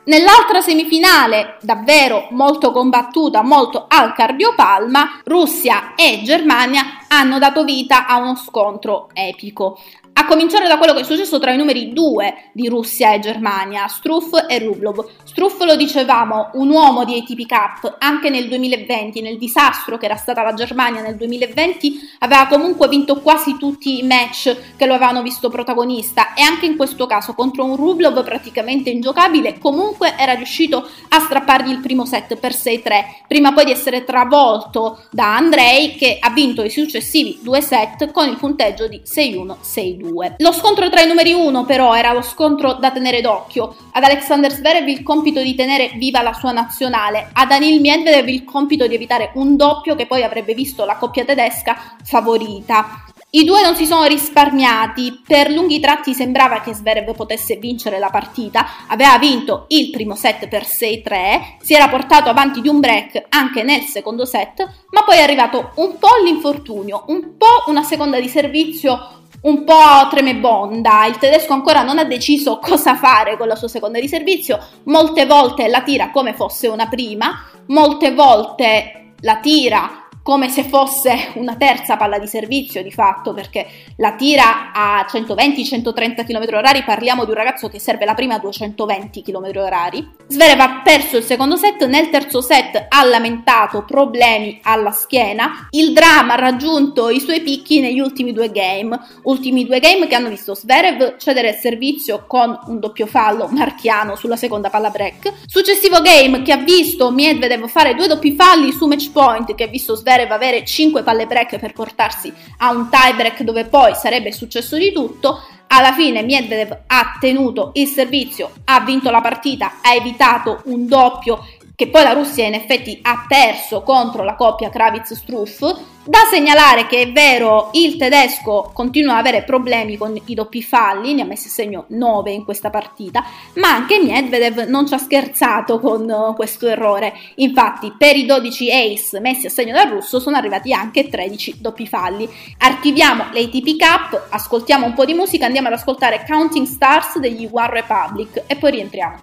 Nell'altra semifinale, davvero molto combattuta, molto al cardiopalma, Russia e Germania hanno dato vita a uno scontro epico. A cominciare da quello che è successo tra i numeri 2 di Russia e Germania, Struff e Rublov. Struff lo dicevamo, un uomo di ATP Cup, anche nel 2020, nel disastro che era stata la Germania nel 2020, aveva comunque vinto quasi tutti i match che lo avevano visto protagonista e anche in questo caso contro un Rublov praticamente ingiocabile, comunque era riuscito a strappargli il primo set per 6-3, prima poi di essere travolto da Andrei che ha vinto i successivi due set con il punteggio di 6-1-6-2. Due. Lo scontro tra i numeri uno però era lo scontro da tenere d'occhio. Ad Alexander Zverev il compito di tenere viva la sua nazionale, a Danil Medvedev il compito di evitare un doppio che poi avrebbe visto la coppia tedesca favorita. I due non si sono risparmiati, per lunghi tratti sembrava che Zverev potesse vincere la partita, aveva vinto il primo set per 6-3, si era portato avanti di un break anche nel secondo set, ma poi è arrivato un po' l'infortunio, un po' una seconda di servizio un po' tremebonda, il tedesco ancora non ha deciso cosa fare con la sua seconda di servizio, molte volte la tira come fosse una prima, molte volte la tira come se fosse una terza palla di servizio di fatto, perché la tira a 120-130 km h parliamo di un ragazzo che serve la prima a 220 km h Zverev ha perso il secondo set, nel terzo set ha lamentato problemi alla schiena, il dramma ha raggiunto i suoi picchi negli ultimi due game, ultimi due game che hanno visto Zverev cedere il servizio con un doppio fallo marchiano sulla seconda palla break, successivo game che ha visto Medvedev fare due doppi falli su match point che ha visto Zverev Zverev avere 5 palle break per portarsi a un tie break dove poi sarebbe successo di tutto. Alla fine Medvedev ha tenuto il servizio, ha vinto la partita, ha evitato un doppio che poi la Russia in effetti ha perso contro la coppia Kravitz-Struff. Da segnalare che è vero, il tedesco continua ad avere problemi con i doppi falli, ne ha messi a segno 9 in questa partita, ma anche Medvedev non ci ha scherzato con uh, questo errore. Infatti, per i 12 ace messi a segno dal russo sono arrivati anche 13 doppi falli. Archiviamo l'ATP Cup, ascoltiamo un po' di musica, andiamo ad ascoltare Counting Stars degli One Republic e poi rientriamo.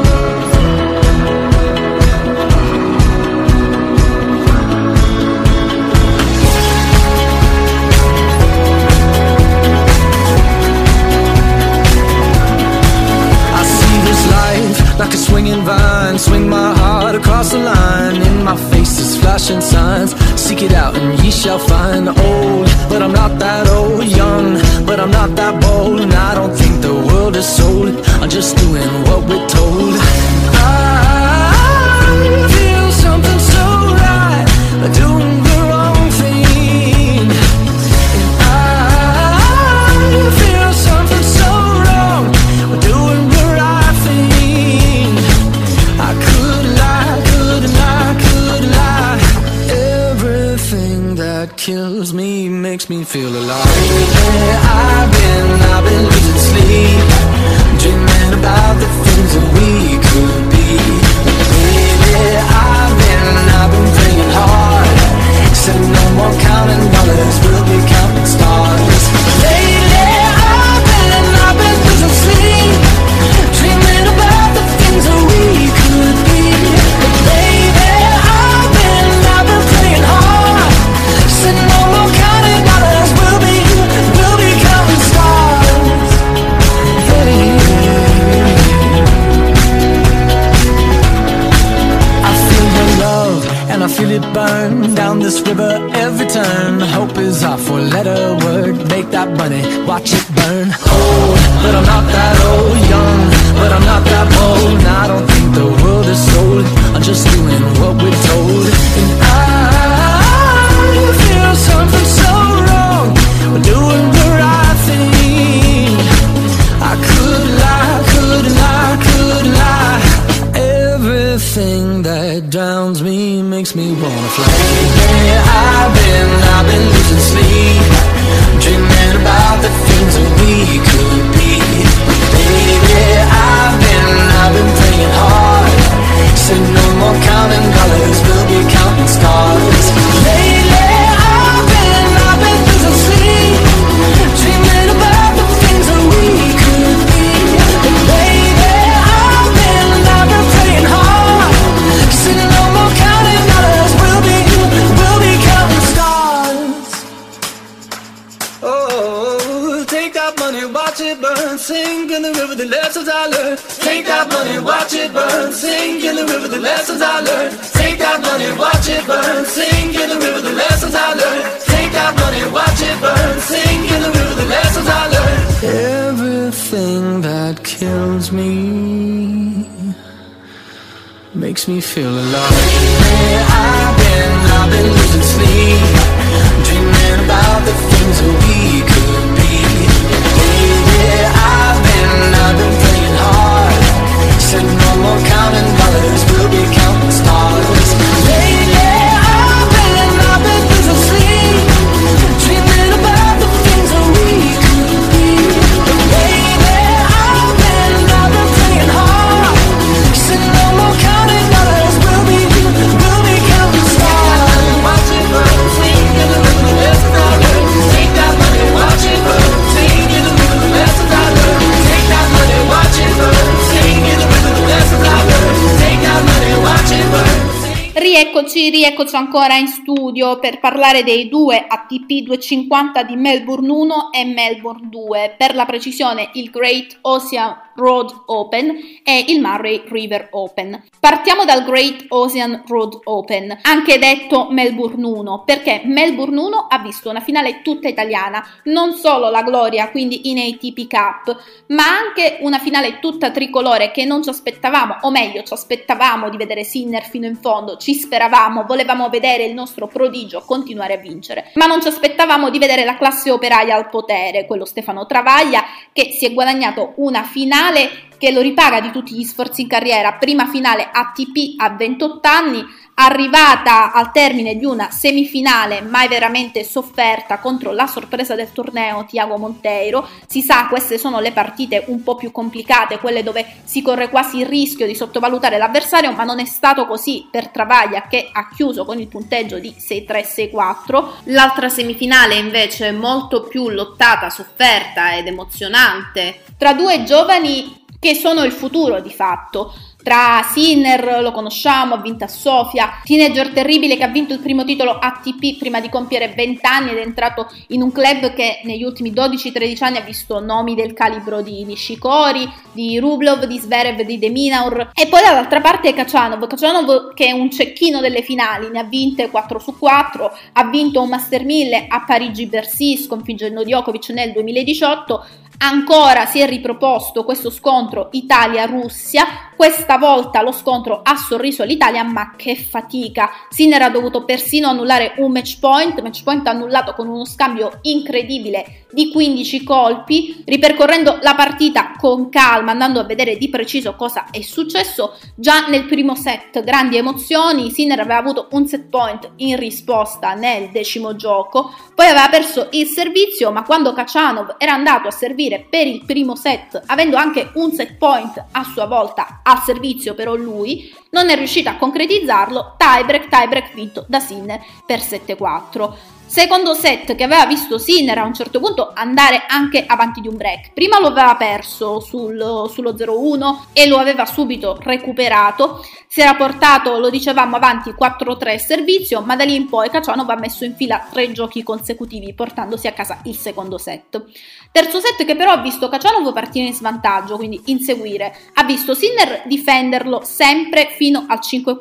Makes me feel alive. Rieccoci ancora in studio per parlare dei due ATP 250 di Melbourne 1 e Melbourne 2, per la precisione il Great Ocean Road Open e il Murray River Open. Partiamo dal Great Ocean Road Open, anche detto Melbourne 1, perché Melbourne 1 ha visto una finale tutta italiana, non solo la gloria, quindi in ATP Cup, ma anche una finale tutta tricolore che non ci aspettavamo, o meglio, ci aspettavamo di vedere Sinner fino in fondo, ci speravamo, volevamo vedere il nostro prodigio continuare a vincere, ma non ci aspettavamo di vedere la classe operaia al potere, quello Stefano Travaglia che si è guadagnato una finale che lo ripaga di tutti gli sforzi in carriera, prima finale ATP a 28 anni, arrivata al termine di una semifinale mai veramente sofferta contro la sorpresa del torneo Tiago Monteiro. Si sa, queste sono le partite un po' più complicate, quelle dove si corre quasi il rischio di sottovalutare l'avversario, ma non è stato così per Travaglia che ha chiuso con il punteggio di 6-3-6-4. L'altra semifinale invece molto più lottata, sofferta ed emozionante tra due giovani che sono il futuro di fatto. Tra Sinner, lo conosciamo, ha vinto a Sofia, teenager terribile che ha vinto il primo titolo ATP prima di compiere 20 anni ed è entrato in un club che negli ultimi 12-13 anni ha visto nomi del calibro di Nishikori, di Rublov, di Zverev, di Deminaur e poi dall'altra parte è Kachanov, Kachanov che è un cecchino delle finali, ne ha vinte 4 su 4, ha vinto un Master 1000 a Parigi-Bercy sconfiggendo Djokovic nel 2018, Ancora si è riproposto questo scontro Italia-Russia, questa volta lo scontro ha sorriso l'Italia, ma che fatica. Sinner ha dovuto persino annullare un match point, match point annullato con uno scambio incredibile di 15 colpi, ripercorrendo la partita con calma, andando a vedere di preciso cosa è successo. Già nel primo set, grandi emozioni, Sinner aveva avuto un set point in risposta nel decimo gioco, poi aveva perso il servizio, ma quando Kachanov era andato a servire per il primo set, avendo anche un set point a sua volta al servizio però lui, non è riuscito a concretizzarlo, tiebreak, tiebreak vinto da Sinner per 7-4. Secondo set che aveva visto Sinner a un certo punto andare anche avanti di un break. Prima lo aveva perso sul, sullo 0-1 e lo aveva subito recuperato. Si era portato, lo dicevamo, avanti 4-3 servizio, ma da lì in poi Cacciano va messo in fila tre giochi consecutivi, portandosi a casa il secondo set. Terzo set che però ha visto Kacianov partire in svantaggio, quindi inseguire. Ha visto Sinner difenderlo sempre fino al 5-4,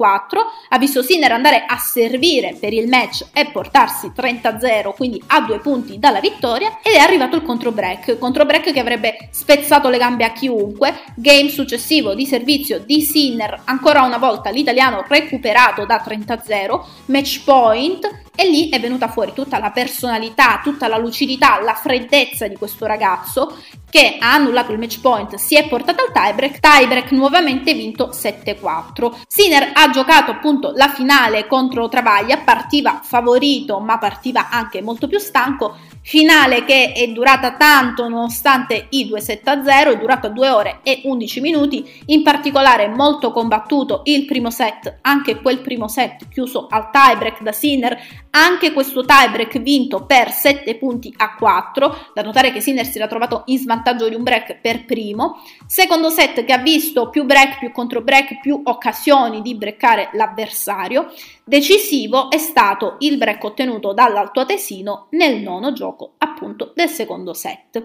ha visto Sinner andare a servire per il match e portarsi 30-0, quindi a due punti dalla vittoria, ed è arrivato il contro break, contro break che avrebbe spezzato le gambe a chiunque. Game successivo di servizio di Sinner, ancora una volta l'italiano recuperato da 30-0, match point e lì è venuta fuori tutta la personalità, tutta la lucidità, la freddezza di questo ragazzo che ha annullato il match point, si è portato al tiebreak, tiebreak nuovamente vinto 7-4. Sinner ha giocato appunto la finale contro Travaglia, partiva favorito ma partiva anche molto più stanco, finale che è durata tanto nonostante i 2 7 0, è durata 2 ore e 11 minuti, in particolare molto combattuto il primo set, anche quel primo set chiuso al tiebreak da Sinner, anche questo tiebreak vinto per 7 punti a 4, da notare che Sinner si era trovato in svantaggio di un break per primo, secondo set che ha visto più break, più contro break, più occasioni di breccare l'avversario, decisivo è stato il break ottenuto dall'altoatesino nel nono gioco appunto del secondo set.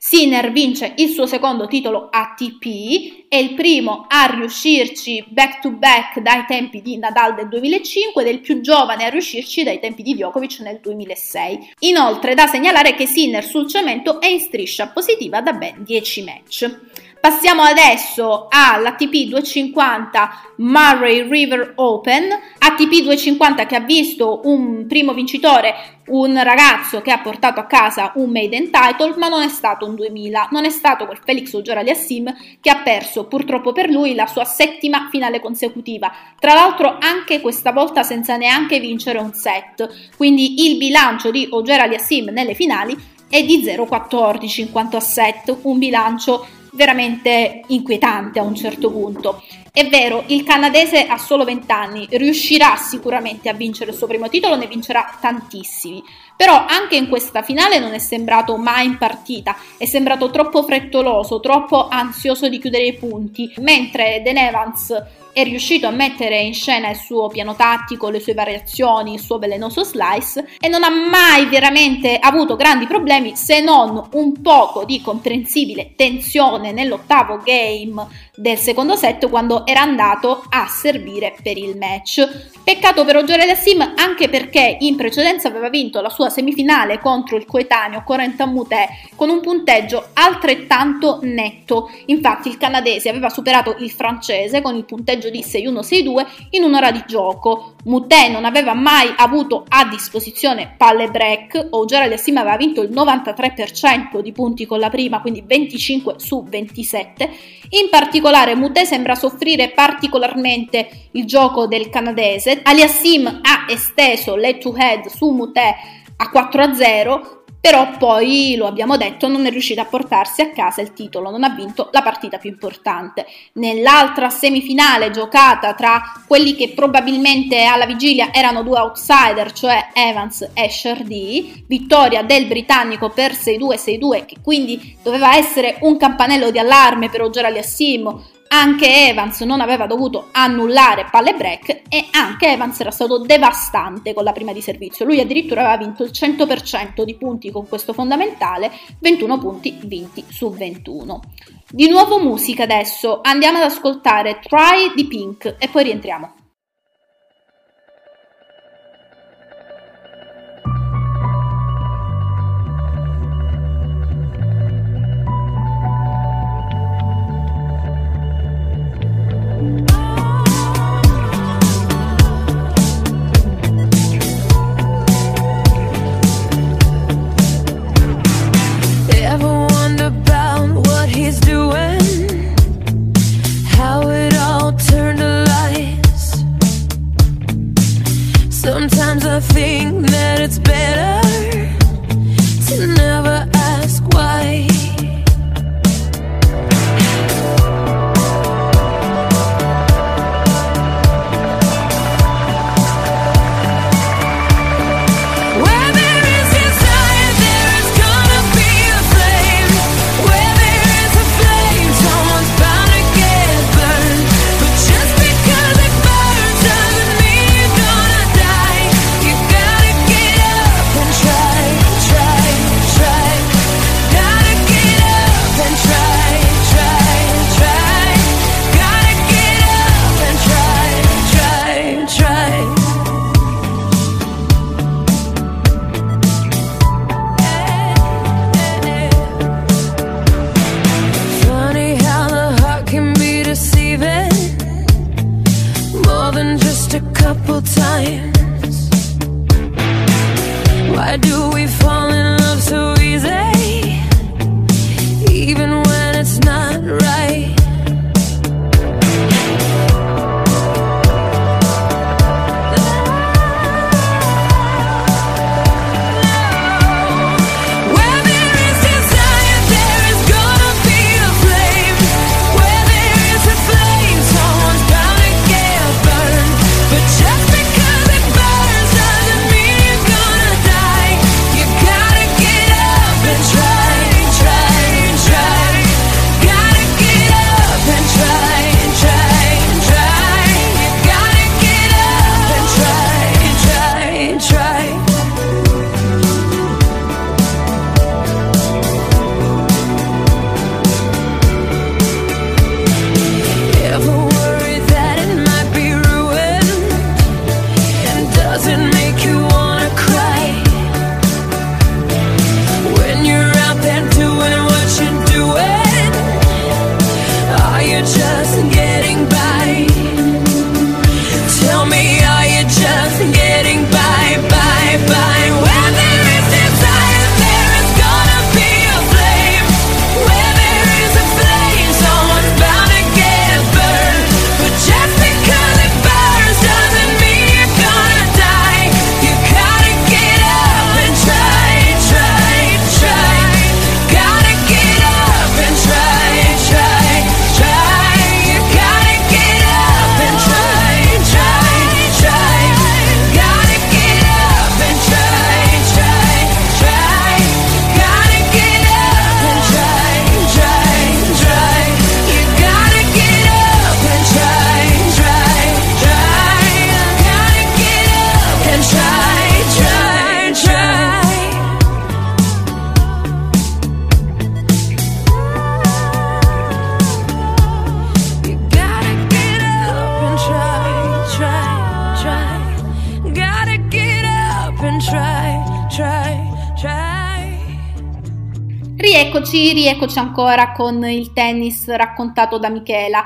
Sinner vince il suo secondo titolo ATP, è il primo a riuscirci back to back dai tempi di Nadal del 2005 ed è il più giovane a riuscirci dai tempi di Djokovic nel 2006. Inoltre da segnalare che Sinner sul cemento è in striscia positiva da ben 10 match. Passiamo adesso all'ATP 250 Murray River Open, ATP 250 che ha visto un primo vincitore, un ragazzo che ha portato a casa un maiden title, ma non è stato un 2000, non è stato quel Felix Auger-Aliassime che ha perso purtroppo per lui la sua settima finale consecutiva, tra l'altro anche questa volta senza neanche vincere un set, quindi il bilancio di Auger-Aliassime nelle finali è di 0,14 in quanto a set, un bilancio veramente inquietante a un certo punto. È vero, il canadese ha solo 20 anni, riuscirà sicuramente a vincere il suo primo titolo, ne vincerà tantissimi. Però anche in questa finale non è sembrato mai in partita, è sembrato troppo frettoloso, troppo ansioso di chiudere i punti, mentre Den Evans è riuscito a mettere in scena il suo piano tattico, le sue variazioni, il suo velenoso slice e non ha mai veramente avuto grandi problemi se non un poco di comprensibile tensione nell'ottavo game del secondo set quando era andato a servire per il match. Peccato per Oggiore Sim anche perché in precedenza aveva vinto la sua semifinale contro il coetaneo Corentin Moutet con un punteggio altrettanto netto. Infatti il canadese aveva superato il francese con il punteggio di 6-1-6-2 in un'ora di gioco. Moutet non aveva mai avuto a disposizione palle break, Oggiore Sim aveva vinto il 93% di punti con la prima, quindi 25 su 27. In particolare Moutet sembra soffrire particolarmente il gioco del canadese. Aliassim ha esteso l'head to head su Moutet a 4-0 però poi, lo abbiamo detto, non è riuscita a portarsi a casa il titolo, non ha vinto la partita più importante. Nell'altra semifinale giocata tra quelli che probabilmente alla vigilia erano due outsider, cioè Evans e Shardy, vittoria del britannico per 6-2-6-2, che quindi doveva essere un campanello di allarme per Oggiora Aliassimo, anche Evans non aveva dovuto annullare palle break e anche Evans era stato devastante con la prima di servizio. Lui addirittura aveva vinto il 100% di punti con questo fondamentale, 21 punti vinti su 21. Di nuovo musica adesso, andiamo ad ascoltare Try di Pink e poi rientriamo. Rieccoci ancora con il tennis raccontato da Michela.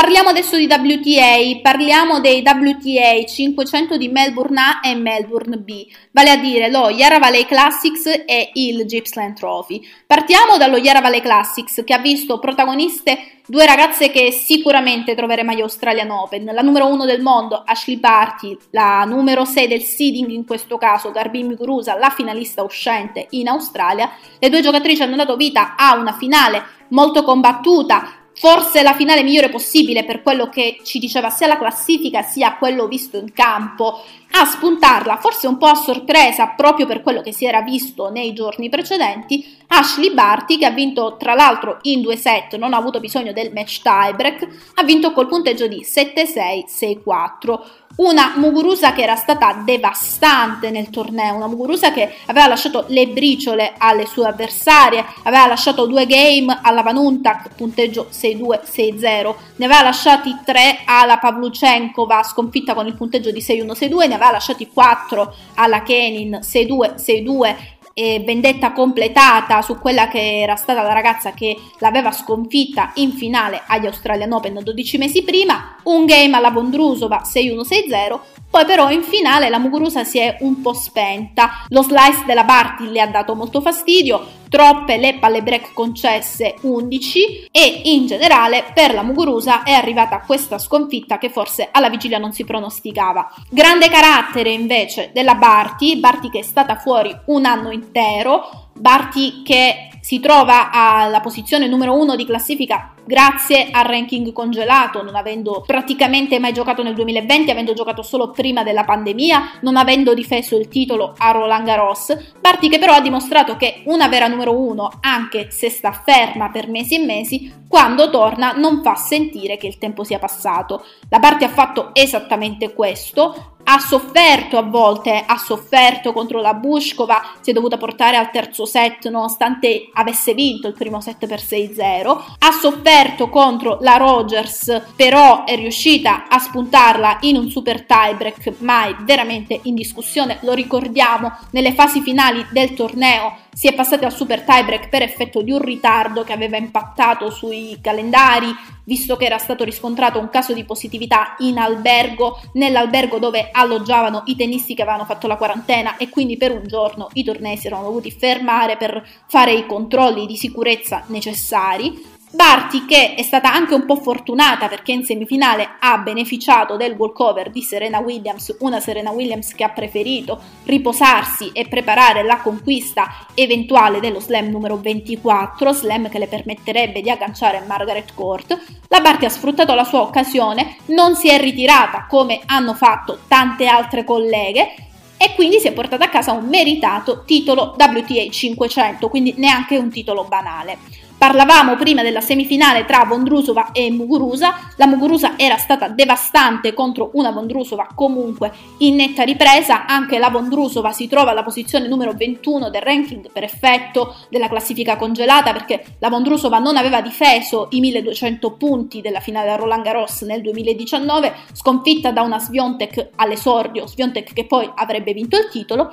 Parliamo adesso di WTA, parliamo dei WTA 500 di Melbourne A e Melbourne B, vale a dire lo Yarra Valley Classics e il Gippsland Trophy. Partiamo dallo Yarra Valley Classics che ha visto protagoniste due ragazze che sicuramente troveremo agli Australian Open, la numero uno del mondo Ashley Barty, la numero 6 del seeding in questo caso Garbine Muguruza, la finalista uscente in Australia. Le due giocatrici hanno dato vita a una finale molto combattuta, forse la finale migliore possibile per quello che ci diceva sia la classifica sia quello visto in campo, a spuntarla forse un po' a sorpresa proprio per quello che si era visto nei giorni precedenti, Ashley Barty che ha vinto tra l'altro in due set, non ha avuto bisogno del match tiebreak, ha vinto col punteggio di 7-6-6-4. Una Muguruza che era stata devastante nel torneo, una Muguruza che aveva lasciato le briciole alle sue avversarie, aveva lasciato due game alla Vanuntak, punteggio 6-2-6-0, ne aveva lasciati tre alla Pavluchenkova, sconfitta con il punteggio di 6-1-6-2, ne aveva lasciati 4 alla Kenin, 6-2-6-2 e vendetta completata su quella che era stata la ragazza che l'aveva sconfitta in finale agli Australian Open 12 mesi prima, un game alla Bondrusova 6-1-6-0, poi però in finale la Muguruza si è un po' spenta, lo slice della Barty le ha dato molto fastidio, troppe le palle break concesse 11 e in generale per la Muguruza è arrivata questa sconfitta che forse alla vigilia non si pronosticava. Grande carattere invece della Barty, Barty che è stata fuori un anno intero, Barty che si trova alla posizione numero uno di classifica grazie al ranking congelato, non avendo praticamente mai giocato nel 2020, avendo giocato solo prima della pandemia, non avendo difeso il titolo a Roland Garros. Barty che però ha dimostrato che una vera numero uno, anche se sta ferma per mesi e mesi, quando torna non fa sentire che il tempo sia passato. La Barty ha fatto esattamente questo, ha sofferto a volte, ha sofferto contro la Bushkova, si è dovuta portare al terzo set nonostante avesse vinto il primo set per 6-0, ha sofferto contro la Rogers, però è riuscita a spuntarla in un super tiebreak mai veramente in discussione, lo ricordiamo, nelle fasi finali del torneo si è passati al super tiebreak per effetto di un ritardo che aveva impattato sui calendari, visto che era stato riscontrato un caso di positività in albergo, nell'albergo dove alloggiavano i tennisti che avevano fatto la quarantena e quindi per un giorno i tornei si erano dovuti fermare per fare i controlli di sicurezza necessari. Barty che è stata anche un po' fortunata perché in semifinale ha beneficiato del walkover di Serena Williams, una Serena Williams che ha preferito riposarsi e preparare la conquista eventuale dello slam numero 24, slam che le permetterebbe di agganciare Margaret Court. La Barty ha sfruttato la sua occasione, non si è ritirata come hanno fatto tante altre colleghe e quindi si è portata a casa un meritato titolo WTA 500, quindi neanche un titolo banale. Parlavamo prima della semifinale tra Vondrusova e Muguruza, la Muguruza era stata devastante contro una Vondrusova comunque in netta ripresa, anche la Vondrusova si trova alla posizione numero 21 del ranking per effetto della classifica congelata perché la Vondrusova non aveva difeso i 1200 punti della finale a Roland Garros nel 2019, sconfitta da una Sviontek all'esordio, Sviontek che poi avrebbe vinto il titolo,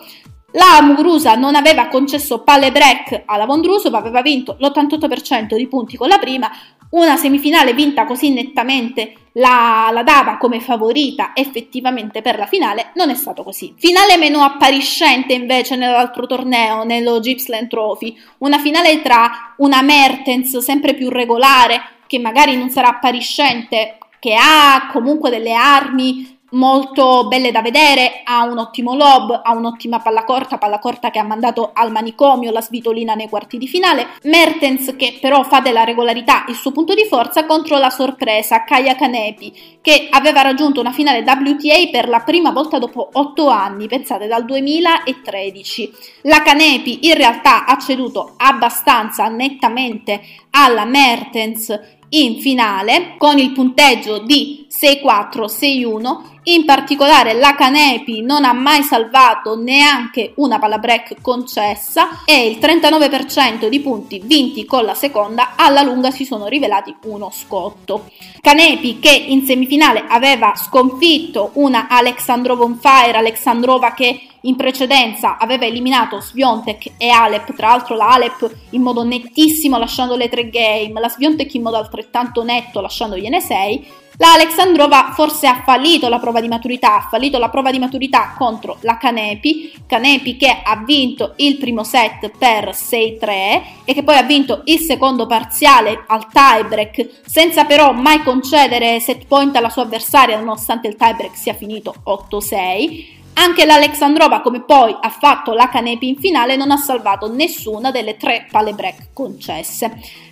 la Muguruza non aveva concesso palle break alla Vondrusova, aveva vinto l'88% di punti con la prima, una semifinale vinta così nettamente la, la, dava come favorita effettivamente per la finale, non è stato così. Finale meno appariscente invece nell'altro torneo, nello Gippsland Trophy, una finale tra una Mertens sempre più regolare, che magari non sarà appariscente, che ha comunque delle armi molto belle da vedere, ha un ottimo lob, ha un'ottima palla corta, palla corta che ha mandato al manicomio la svitolina nei quarti di finale, Mertens che però fa della regolarità il suo punto di forza contro la sorpresa Kaya Kanepi che aveva raggiunto una finale WTA per la prima volta dopo 8 anni, pensate dal 2013. La Kanepi in realtà ha ceduto abbastanza nettamente alla Mertens in finale con il punteggio di 6-4-6-1 in particolare la Canepi non ha mai salvato neanche una palla break concessa e il 39% di punti vinti con la seconda alla lunga si sono rivelati uno scotto. Canepi che in semifinale aveva sconfitto una Alexandrova on fire, Alexandrova che in precedenza aveva eliminato Sviontek e Alep, tra l'altro la Alep in modo nettissimo lasciando le tre game, la Sviontek in modo altrettanto netto lasciandogliene 6 la Alexandrova forse ha fallito la prova di maturità, ha fallito la prova di maturità contro la Canepi, Canepi che ha vinto il primo set per 6-3 e che poi ha vinto il secondo parziale al tiebreak senza però mai concedere set point alla sua avversaria nonostante il tiebreak sia finito 8-6. Anche l'Alexandrova, come poi ha fatto la Canepi in finale, non ha salvato nessuna delle tre palle break concesse.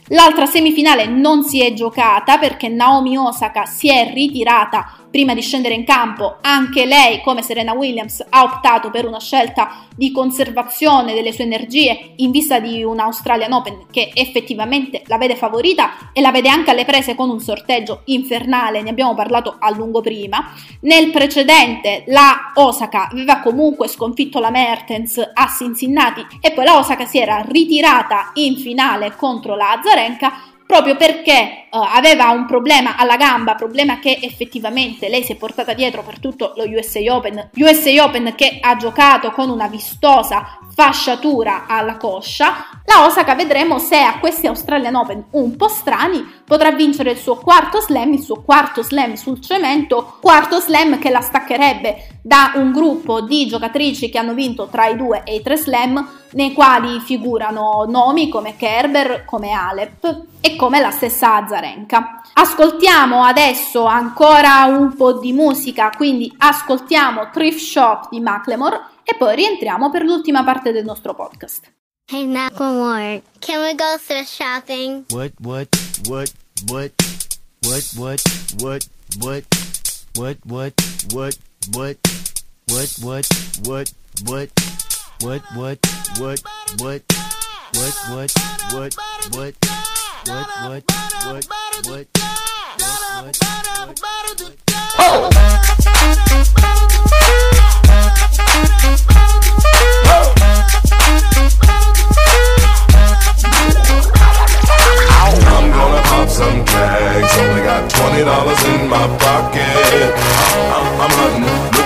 L'altra semifinale non si è giocata perché Naomi Osaka si è ritirata prima di scendere in campo, anche lei, come Serena Williams, ha optato per una scelta di conservazione delle sue energie in vista di un Australian Open che effettivamente la vede favorita e la vede anche alle prese con un sorteggio infernale, ne abbiamo parlato a lungo prima. Nel precedente la Osaka aveva comunque sconfitto la Mertens a Cincinnati e poi la Osaka si era ritirata in finale contro la Azarenka proprio perché uh, aveva un problema alla gamba, problema che effettivamente lei si è portata dietro per tutto lo USA Open, USA Open che ha giocato con una vistosa fasciatura alla coscia. La Osaka vedremo se a questi Australian Open un po' strani potrà vincere il suo quarto slam, il suo quarto slam sul cemento, quarto slam che la staccherebbe da un gruppo di giocatrici che hanno vinto tra i due e i tre slam nei quali figurano nomi come Kerber, come Alep e come la stessa Azarenka. Ascoltiamo adesso ancora un po' di musica, quindi ascoltiamo Thrift Shop di Macklemore e poi rientriamo per l'ultima parte del nostro podcast. Hey Macklemore, can we go thrift shopping? What, what, what, what, what, what, what, what, what, what, what, what, what, what, what, what, What, what, what, what, what, what, what, what, what, what, what, what, what, Oh! I'm gonna pop some tags. Only got twenty dollars in my pocket. I'm, I'm hunting,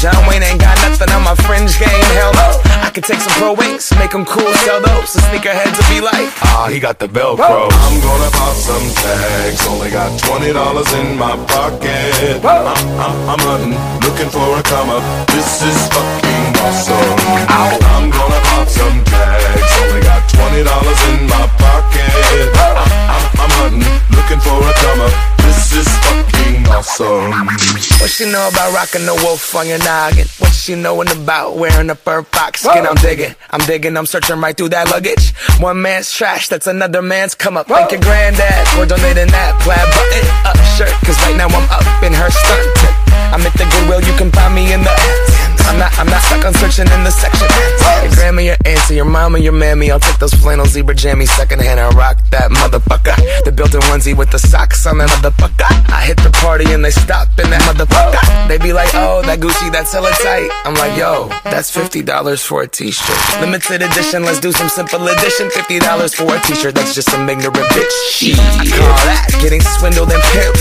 John Wayne ain't got nothing on my fringe game. Hell no. I could take some pro wings, make them cool, sell those. The sneakerheads will be like, ah, he got the Velcro. I'm gonna pop some tags. Only got twenty dollars in my pocket. I'm, I'm, I'm hunting, looking for a come up. This is fucking awesome. I'm gonna pop some tags. Only got twenty dollars in my pocket. I'm, I'm, I'm hunting, looking for a come up. This is fucking awesome. What she know about rocking the wolf on your noggin? What she knowin' about wearing a fur fox skin? I'm digging, I'm digging, I'm searching right through that luggage. One man's trash, that's another man's come up. Thank your granddad for donating that plaid button up shirt. Cause right now I'm up in her skirt. I'm at the Goodwill, you can find me in the I'm not, I'm not stuck on searching in the section. Your grandma, your auntie, your mama, your mammy. I'll take those flannel zebra jammies secondhand and rock that motherfucker. The built-in onesie with the socks on that motherfucker. I hit the party and they stop in that motherfucker. They be like, oh, that Gucci, that's hella tight. I'm like, yo, that's $50 for a t-shirt. Limited edition, let's do some simple edition. $50 for a t-shirt, that's just some ignorant bitch. Shit. I call that getting swindled and pimped.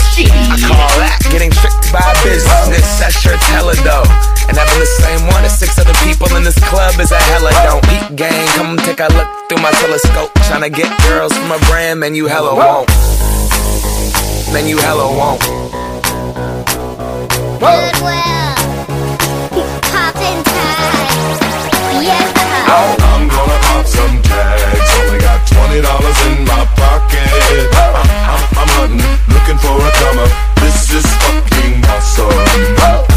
I call that getting tricked by business. That shirt's hella dope. And having the same one as six other people in this club is a hella don't eat gang. Come take a look through my telescope. Trying to get girls from a brand, man, you hella won't. Man, you hella won't. Goodwill. Poppin' tags. Yes. I'm gonna pop some tags. Only got twenty dollars in my pocket. I'm, I'm, I'm hunting, looking for a come up. This is fucking awesome.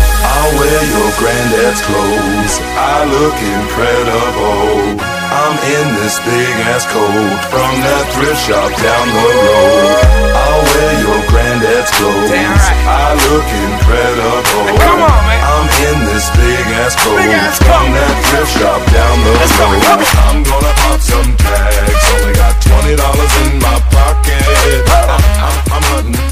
I'll wear your granddad's clothes. I look incredible. I'm in this big ass coat from that thrift shop down the road. I'll wear your granddad's clothes. Right. I look incredible. Come on, man. I'm in this big ass coat Big ass from that thrift shop down the Let's road. I'm gonna pop some tags. Only got twenty dollars in my pocket. I'm, I'm, I'm hunting,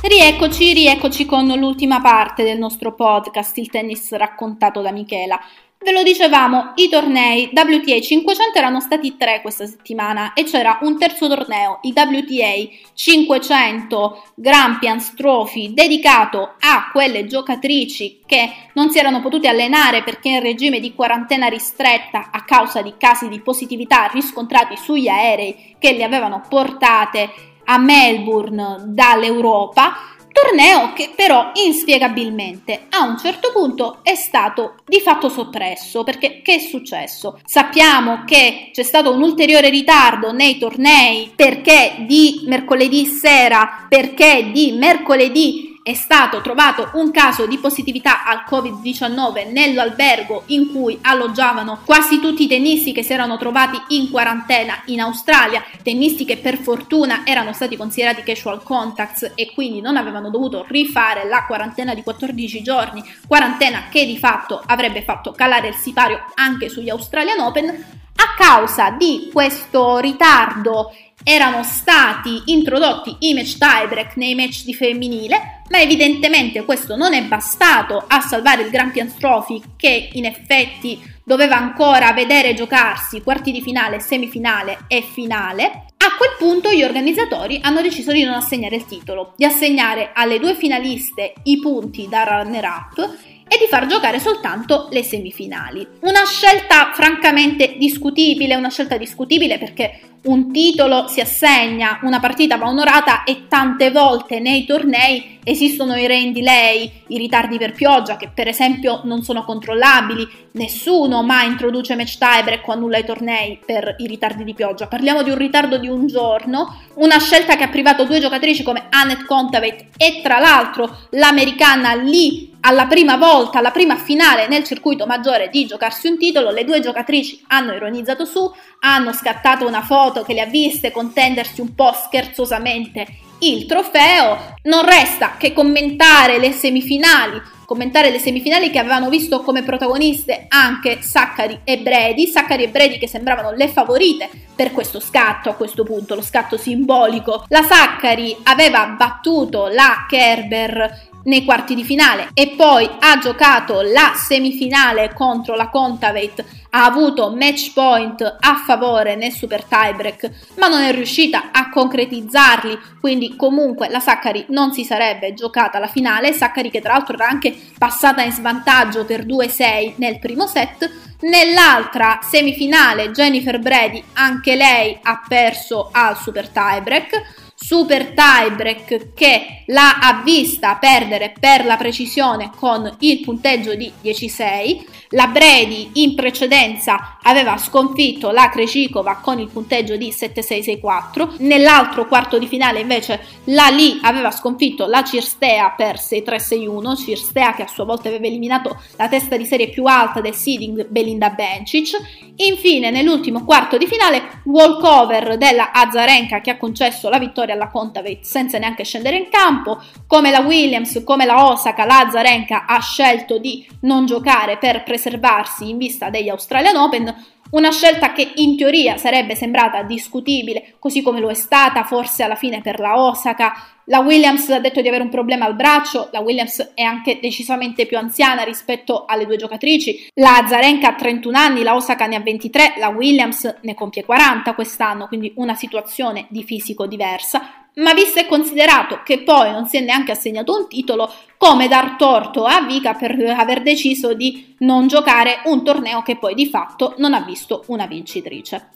Rieccoci, rieccoci con l'ultima parte del nostro podcast, il tennis raccontato da Michela. Ve lo dicevamo, i tornei WTA 500 erano stati tre questa settimana e c'era un terzo torneo, il WTA 500 Grampians Trophy, dedicato a quelle giocatrici che non si erano potute allenare perché in regime di quarantena ristretta a causa di casi di positività riscontrati sugli aerei che le avevano portate a Melbourne dall'Europa, torneo che però inspiegabilmente a un certo punto è stato di fatto soppresso perché che è successo? Sappiamo che c'è stato un ulteriore ritardo nei tornei perché di mercoledì sera, perché di mercoledì è stato trovato un caso di positività al Covid-19 nell'albergo in cui alloggiavano quasi tutti i tennisti che si erano trovati in quarantena in Australia, tennisti che per fortuna erano stati considerati casual contacts e quindi non avevano dovuto rifare la quarantena di 14 giorni, quarantena che di fatto avrebbe fatto calare il sipario anche sugli Australian Open. A causa di questo ritardo erano stati introdotti i match tiebreak nei match di femminile, ma evidentemente questo non è bastato a salvare il Grampians Trophy che in effetti doveva ancora vedere giocarsi quarti di finale, semifinale e finale. A quel punto gli organizzatori hanno deciso di non assegnare il titolo, di assegnare alle due finaliste i punti da runner-up e di far giocare soltanto le semifinali. Una scelta francamente discutibile, una scelta discutibile perché un titolo si assegna, una partita va onorata e tante volte nei tornei esistono i rain delay, i ritardi per pioggia che per esempio non sono controllabili, nessuno mai introduce match tiebreak o annulla i tornei per i ritardi di pioggia, parliamo di un ritardo di un giorno, una scelta che ha privato due giocatrici come Annette Kontaveit e tra l'altro l'americana lì alla prima volta, alla prima finale nel circuito maggiore di giocarsi un titolo, le due giocatrici hanno ironizzato su, hanno scattato una foto che le ha viste contendersi un po' scherzosamente il trofeo. Non resta che commentare le semifinali, commentare le semifinali che avevano visto come protagoniste anche Saccari e Bredi, Saccari e Bredi che sembravano le favorite per questo scatto a questo punto, lo scatto simbolico. La Saccari aveva battuto la Kerber nei quarti di finale. E poi ha giocato la semifinale contro la Contaveit, ha avuto match point a favore nel super tiebreak, ma non è riuscita a concretizzarli, quindi comunque la Saccari non si sarebbe giocata la finale, Saccari che tra l'altro era anche passata in svantaggio per 2-6 nel primo set, Nell'altra semifinale Jennifer Brady, anche lei ha perso al super tiebreak super tiebreak che l'ha vista perdere per la precisione con il punteggio di 10-6. La Brady in precedenza aveva sconfitto la Krejcikova con il punteggio di 7-6-6-4. Nell'altro quarto di finale invece la Lee aveva sconfitto la Cirstea per 6-3-6-1. Cirstea che a sua volta aveva eliminato la testa di serie più alta del seeding Belinda Bencic. Infine nell'ultimo quarto di finale walkover della Azarenka che ha concesso la vittoria alla Contaveit senza neanche scendere in campo, come la Williams, come la Osaka, la Zarenka ha scelto di non giocare per preservarsi in vista degli Australian Open, una scelta che in teoria sarebbe sembrata discutibile, così come lo è stata forse alla fine per la Osaka. La Williams ha detto di avere un problema al braccio, la Williams è anche decisamente più anziana rispetto alle due giocatrici. La Zarenka ha 31 anni, la Osaka ne ha 23, la Williams ne compie 40 quest'anno, quindi una situazione di fisico diversa ma visto e considerato che poi non si è neanche assegnato un titolo, come dar torto a Vika per aver deciso di non giocare un torneo che poi di fatto non ha visto una vincitrice.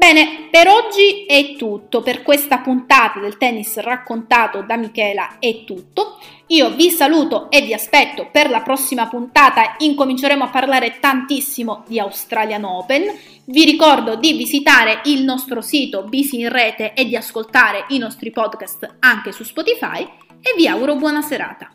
Bene, per oggi è tutto, per questa puntata del tennis raccontato da Michela è tutto. Io vi saluto e vi aspetto per la prossima puntata, incominceremo a parlare tantissimo di Australian Open. Vi ricordo di visitare il nostro sito Bisi in rete e di ascoltare i nostri podcast anche su Spotify e vi auguro buona serata.